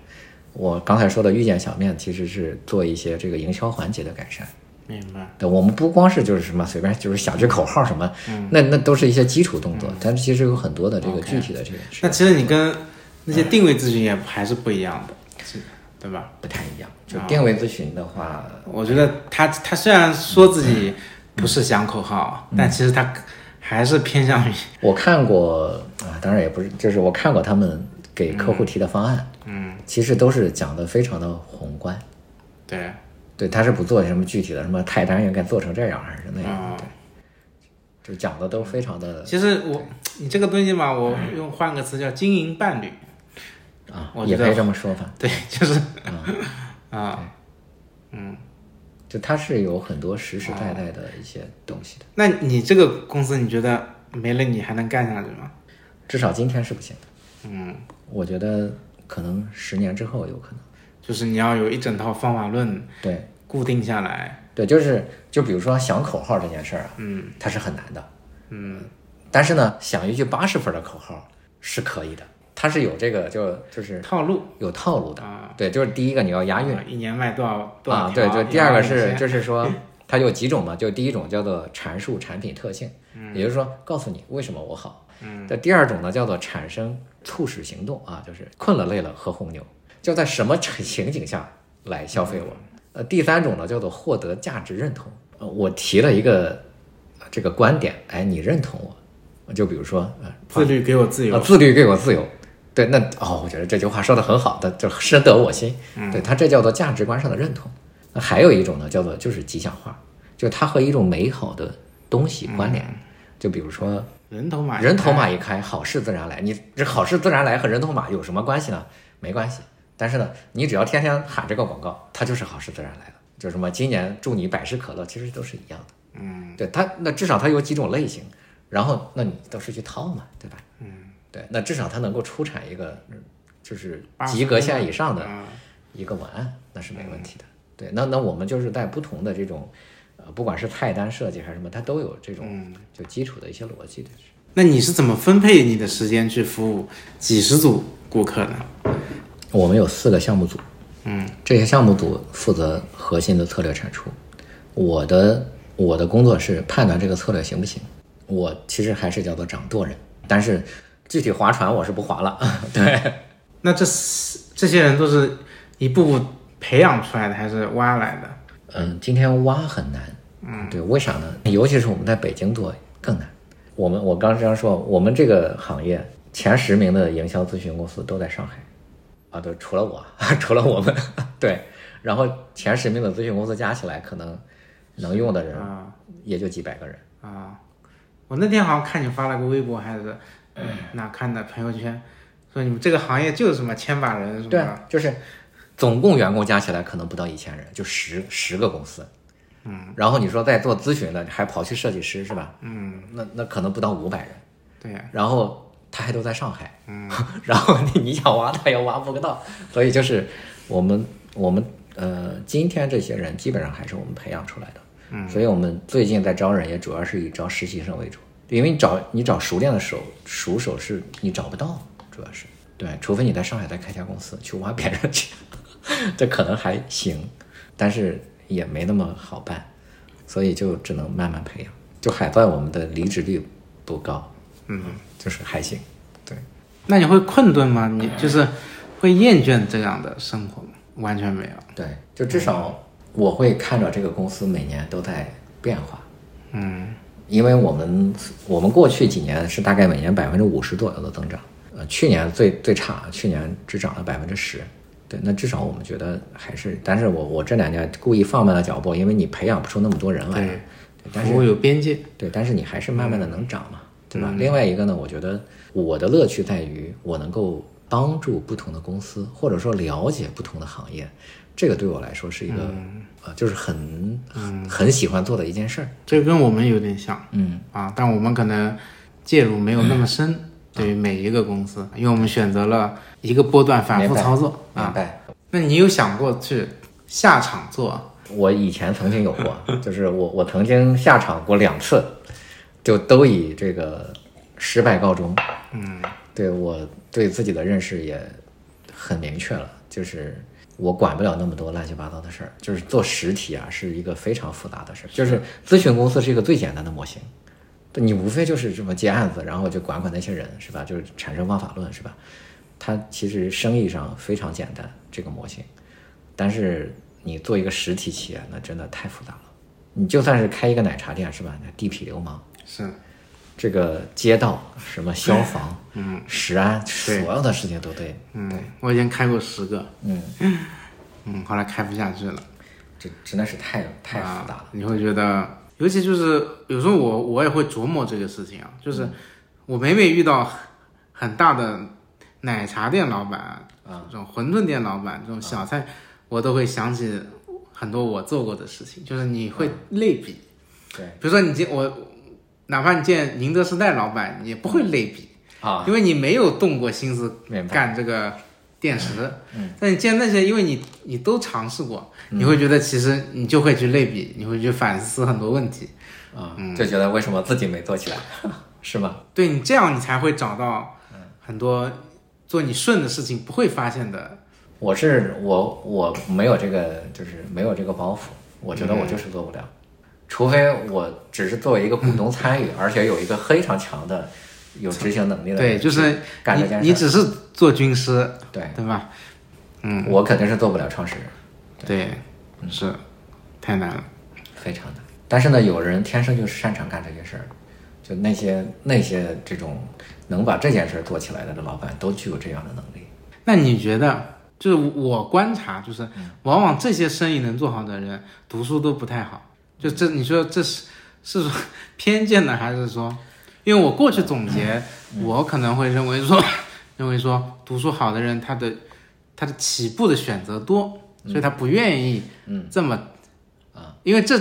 我刚才说的遇见小面其实是做一些这个营销环节的改善。明白。对，我们不光是就是什么随便就是想句口号什么，那那都是一些基础动作，但其实有很多的这个具体的这个。那其实你跟那些定位咨询也还是不一样的，是对吧？不太一样。就定位咨询的话，我觉得他他虽然说自己不是想口号，但其实他。还是偏向于我看过啊，当然也不是，就是我看过他们给客户提的方案，嗯，其实都是讲的非常的宏观，对，对，他是不做什么具体的什么菜单应该做成这样还是那样，就讲的都非常的其实我你这个东西嘛，我用换个词叫经营伴侣，啊我，也可以这么说吧。对，就是啊。啊，就它是有很多实实在在的一些东西的，那你这个公司你觉得没了你还能干下去吗？至少今天是不行的。嗯，我觉得可能十年之后有可能。就是你要有一整套方法论对固定下来，对，就是就比如说想口号这件事儿啊，嗯它是很难的。嗯，但是呢，想一句八十分的口号是可以的，它是有这个就就是套路有套路的。啊，对，就是第一个你要押韵一年卖多少多少啊，对条对。第二个是 就是说它有几种嘛，就第一种叫做阐述产品特性，嗯也就是说告诉你为什么我好。嗯。这第二种呢叫做产生促使行动啊，就是困了累了喝红牛，就在什么情景下来消费我。呃，第三种呢叫做获得价值认同。呃，我提了一个呃这个观点，哎，你认同我，就比如说呃，自律给我自由啊，，自律给我自由。对，那哦，我觉得这句话说的很好的，就深得我心。对，他这叫做价值观上的认同。那还有一种呢，叫做就是吉祥话，就它和一种美好的东西关联。就比如说人头马人头马一开，好事自然来。你这好事自然来和人头马有什么关系呢？没关系。但是呢，你只要天天喊这个广告，它就是好事自然来了。就什么今年祝你百事可乐，其实都是一样的。嗯，对它，那至少它有几种类型，然后那你都是去套嘛，对吧？嗯，对，那至少它能够出产一个嗯就是及格线以上的啊一个文案，那是没问题的。对，那那我们就是在不同的这种呃，不管是菜单设计还是什么，它都有这种就基础的一些逻辑的。那你是怎么分配你的时间去服务几十组顾客呢？我们有四个项目组，嗯，这些项目组负责核心的策略产出。我的我的工作是判断这个策略行不行。我其实还是叫做掌舵人，但是具体划船我是不划了。对，那这四这些人都是一步步培养出来的，还是挖来的？嗯，今天挖很难。嗯，对，为啥呢？尤其是我们在北京做更难。我们我刚这样说，我们这个行业前十名的营销咨询公司都在上海，啊，对，除了我，除了我们，对，然后前十名的咨询公司加起来，可能能用的人啊也就几百个人。啊！我那天好像看你发了个微博，还是哪看的朋友圈，说你们这个行业就是什么千把人什么对，就是。总共员工加起来可能不到一千人，就十十个公司。嗯，然后你说在做咨询的，还跑去设计师是吧？嗯，那那可能不到五百人。对。呀，然后他还都在上海，嗯，然后你你想挖他也挖不到，所以就是我们我们呃今天这些人基本上还是我们培养出来的，嗯，所以我们最近在招人也主要是以招实习生为主，因为你找你找熟练的手熟手是你找不到，主要是对，除非你在上海再开家公司去挖别人去，这可能还行，但是也没那么好办，所以就只能慢慢培养，就海外我们的离职率不高。嗯，就是还行。对，那你会困顿吗？你就是会厌倦这样的生活吗？完全没有。对，就至少我会看着这个公司每年都在变化。嗯，因为我们我们过去几年是大概每年百分之五十左右的增长，呃，去年最最差，去年只涨了百分之十。对，那至少我们觉得还是，但是我我这两年故意放慢了脚步，因为你培养不出那么多人来。对对，但是我有边界。对，但是你还是慢慢的能涨嘛，对吧？另外一个呢，我觉得我的乐趣在于我能够帮助不同的公司，或者说了解不同的行业，这个对我来说是一个、呃，就是很很很喜欢做的一件事儿。这跟我们有点像嗯，啊，但我们可能介入没有那么深，对于每一个公司，因为我们选择了一个波段反复操作啊。明白。那你有想过去下场做？我以前曾经有过，就是我我曾经下场过两次，就都以这个失败告终。嗯，对我对自己的认识也很明确了，就是我管不了那么多乱七八糟的事儿。就是做实体啊，是一个非常复杂的事儿。就是咨询公司是一个最简单的模型，你无非就是这么接案子，然后就管管那些人，是吧？就是产生方法论，是吧？它其实生意上非常简单，这个模型。但是你做一个实体企业，那真的太复杂了。你就算是开一个奶茶店，是吧？那地痞流氓，是这个街道、什么消防、嗯、食安，所有的事情都对。嗯，我以前开过十个，嗯，嗯，后来开不下去了。这真的是太太复杂了。啊你会觉得，尤其就是有时候我我也会琢磨这个事情啊，就是我每每遇到很大的奶茶店老板啊，这种馄饨店老板这种小菜，我都会想起很多我做过的事情，就是你会类比，对。比如说你今我，哪怕你见宁德时代老板，你也不会类比，啊，因为你没有动过心思。干这个电池。嗯，但你见那些，因为你你都尝试过，你会觉得其实你就会去类比，你会去反思很多问题。啊，就觉得为什么自己没做起来，是吗？对你这样，你才会找到很多做你顺的事情不会发现的。我是我我没有这个，就是没有这个包袱，我觉得我就是做不了，除非我只是作为一个股东参与，而且有一个非常强的有执行能力的对，就是干这件事。你你只是做军师，对，对吧？嗯，我肯定是做不了创始人，对，是太难了。非常难。但是呢，有人天生就是擅长干这些事儿，就那些那些这种能把这件事儿做起来的老板，都具有这样的能力。那你觉得，就是我观察，就是嗯往往这些生意能做好的人，读书都不太好。就这，你说这是是说 偏见呢，还是说，因为我过去总结，嗯我可能会认为说，认为说读书好的人，他的他的起步的选择多，所以他不愿意嗯。这么啊，因为这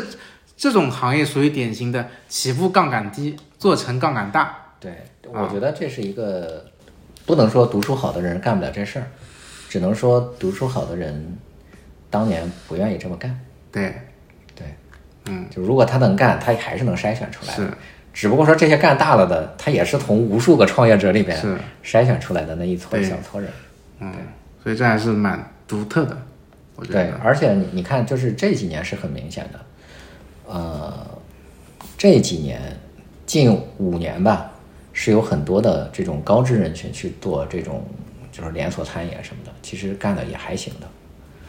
这种行业属于典型的起步杠杆低，做成杠杆大。对，我觉得这是一个，不能说读书好的人干不了这事儿，只能说读书好的人当年不愿意这么干。对，嗯，就如果他能干，他还是能筛选出来的。是只不过说这些干大了的，他也是从无数个创业者里边，筛选出来的那一撮对小撮人。嗯，所以这还是蛮独特的，我觉对。，而且你你看，就是这几年是很明显的，呃，这几年近五年吧，是有很多的这种高知人群去做这种就是连锁餐饮什么的，其实干的也还行的。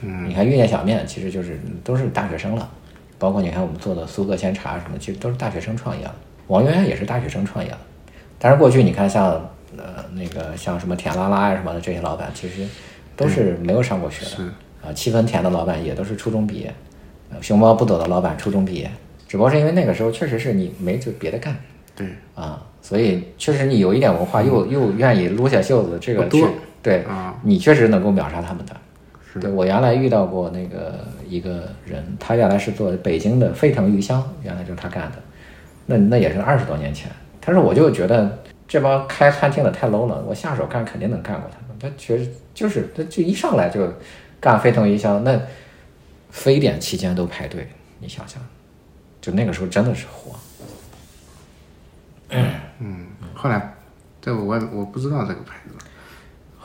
嗯，你看玉叶小面，其实就是都是大学生了，包括你看我们做的苏格鲜茶什么，其实都是大学生创业的。王源也是大学生创业的，但是过去你看像呃那个像什么甜啦啦呀什么的这些老板，其实都是没有上过学的。是啊，七分甜的老板也都是初中毕业，呃，熊猫不走的老板初中毕业，只不过是因为那个时候确实是你没就别的干对，啊，所以确实你有一点文化，又又愿意撸下袖子，这个是对啊，你确实能够秒杀他们的。对我原来遇到过那个一个人，他原来是做北京的沸腾鱼香，原来就是他干的，那那也是二十多年前。他说我就觉得这帮开餐厅的太 low 了，我下手干肯定能干过他们。他确实就是他就一上来就干沸腾鱼香，那非典期间都排队，你想想，就那个时候真的是火。嗯后来这我我不知道这个牌子，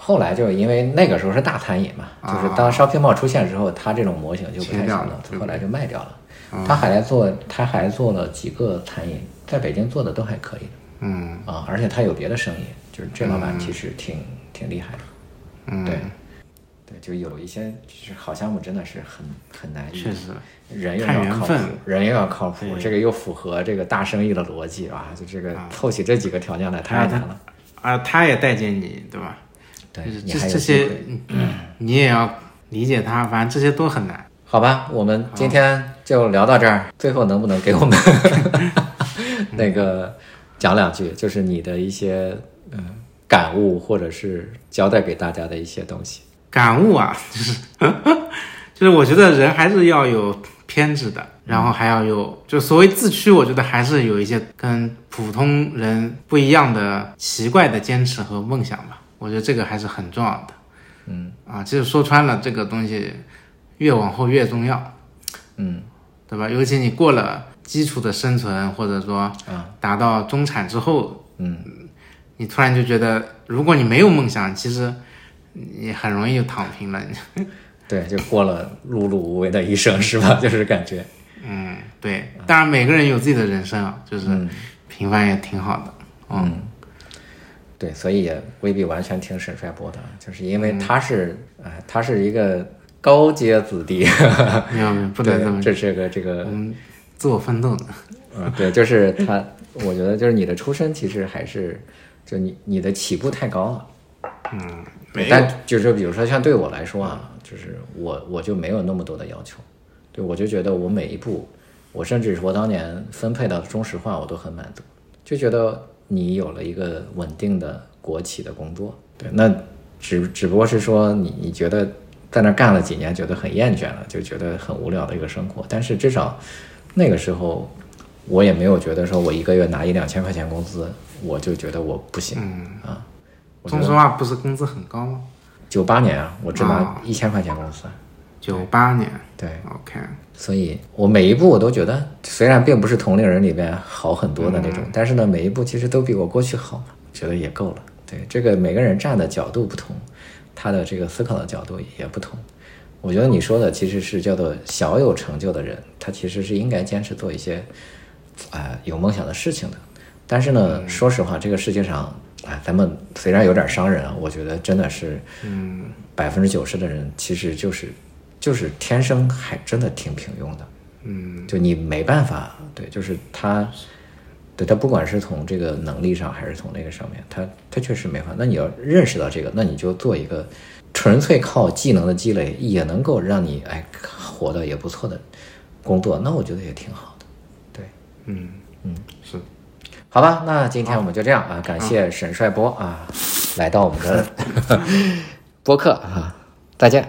后来就因为那个时候是大餐饮嘛，就是当 shopping mall 出现之后，它这种模型就不太行了后来就卖掉了。他还来做，他还做了几个餐饮，在北京做的都还可以的嗯啊，而且他有别的生意，就是这老板其实挺挺厉害的，嗯，对，对，就有一些就是好项目真的是很很难遇确，实，人又要靠谱，人又要靠谱，这个又符合这个大生意的逻辑啊，就这个啊凑齐这几个条件来太难了。啊，他也待见你，对吧？对就是，这这些，嗯你也要理解他，反正这些都很难。好吧，我们今天就聊到这儿。最后能不能给我们 那个讲两句，就是你的一些嗯感悟，或者是交代给大家的一些东西？感悟啊，就是就是我觉得人还是要有偏执的，然后还要有就所谓自驱，我觉得还是有一些跟普通人不一样的奇怪的坚持和梦想吧。我觉得这个还是很重要的。嗯啊，其实说穿了，这个东西越往后越重要，嗯对吧？尤其你过了基础的生存，或者说啊达到中产之后，嗯，你突然就觉得，如果你没有梦想，其实你很容易就躺平了。对，就过了碌碌无为的一生，是吧？就是感觉，嗯，对，当然每个人有自己的人生啊，就是嗯平凡也挺好的。嗯，嗯，对，所以也未必完全听沈帅波的，就是因为他是，哎、他是一个高阶子弟，没有没有，不能这么这是个这个自我奋斗的。嗯，对，就是他，我觉得就是你的出身其实还是，就你你的起步太高了。嗯，但就是比如说像对我来说啊，就是我我就没有那么多的要求，对我就觉得我每一步，我甚至是我当年分配到中石化，我都很满足，就觉得你有了一个稳定的国企的工作，对，那只只不过是说你你觉得在那干了几年，觉得很厌倦了，就觉得很无聊的一个生活，但是至少那个时候我也没有觉得说我一个月拿一两千块钱工资，我就觉得我不行啊。我觉得中石化不是工资很高吗？九八年啊，我只拿啊。一千块钱工资，九八年。对，，OK，所以我每一步我都觉得，虽然并不是同龄人里边好很多的那种，但是呢，每一步其实都比我过去好，觉得也够了。对，这个每个人站的角度不同，他的这个思考的角度也不同。我觉得你说的其实是叫做小有成就的人，他其实是应该坚持做一些，啊、有梦想的事情的。但是呢，说实话，这个世界上，啊、咱们虽然有点伤人啊，我觉得真的是，嗯，百分之九十的人其实就是就是天生还真的挺平庸的，嗯，就你没办法，对，就是他，对他不管是从这个能力上还是从那个上面，他他确实没法。那你要认识到这个，那你就做一个纯粹靠技能的积累也能够让你哎活得也不错的工作，那我觉得也挺好的，对。嗯嗯，是，好吧，那今天我们就这样啊，感谢沈帅波啊，来到我们的 播客啊，再见。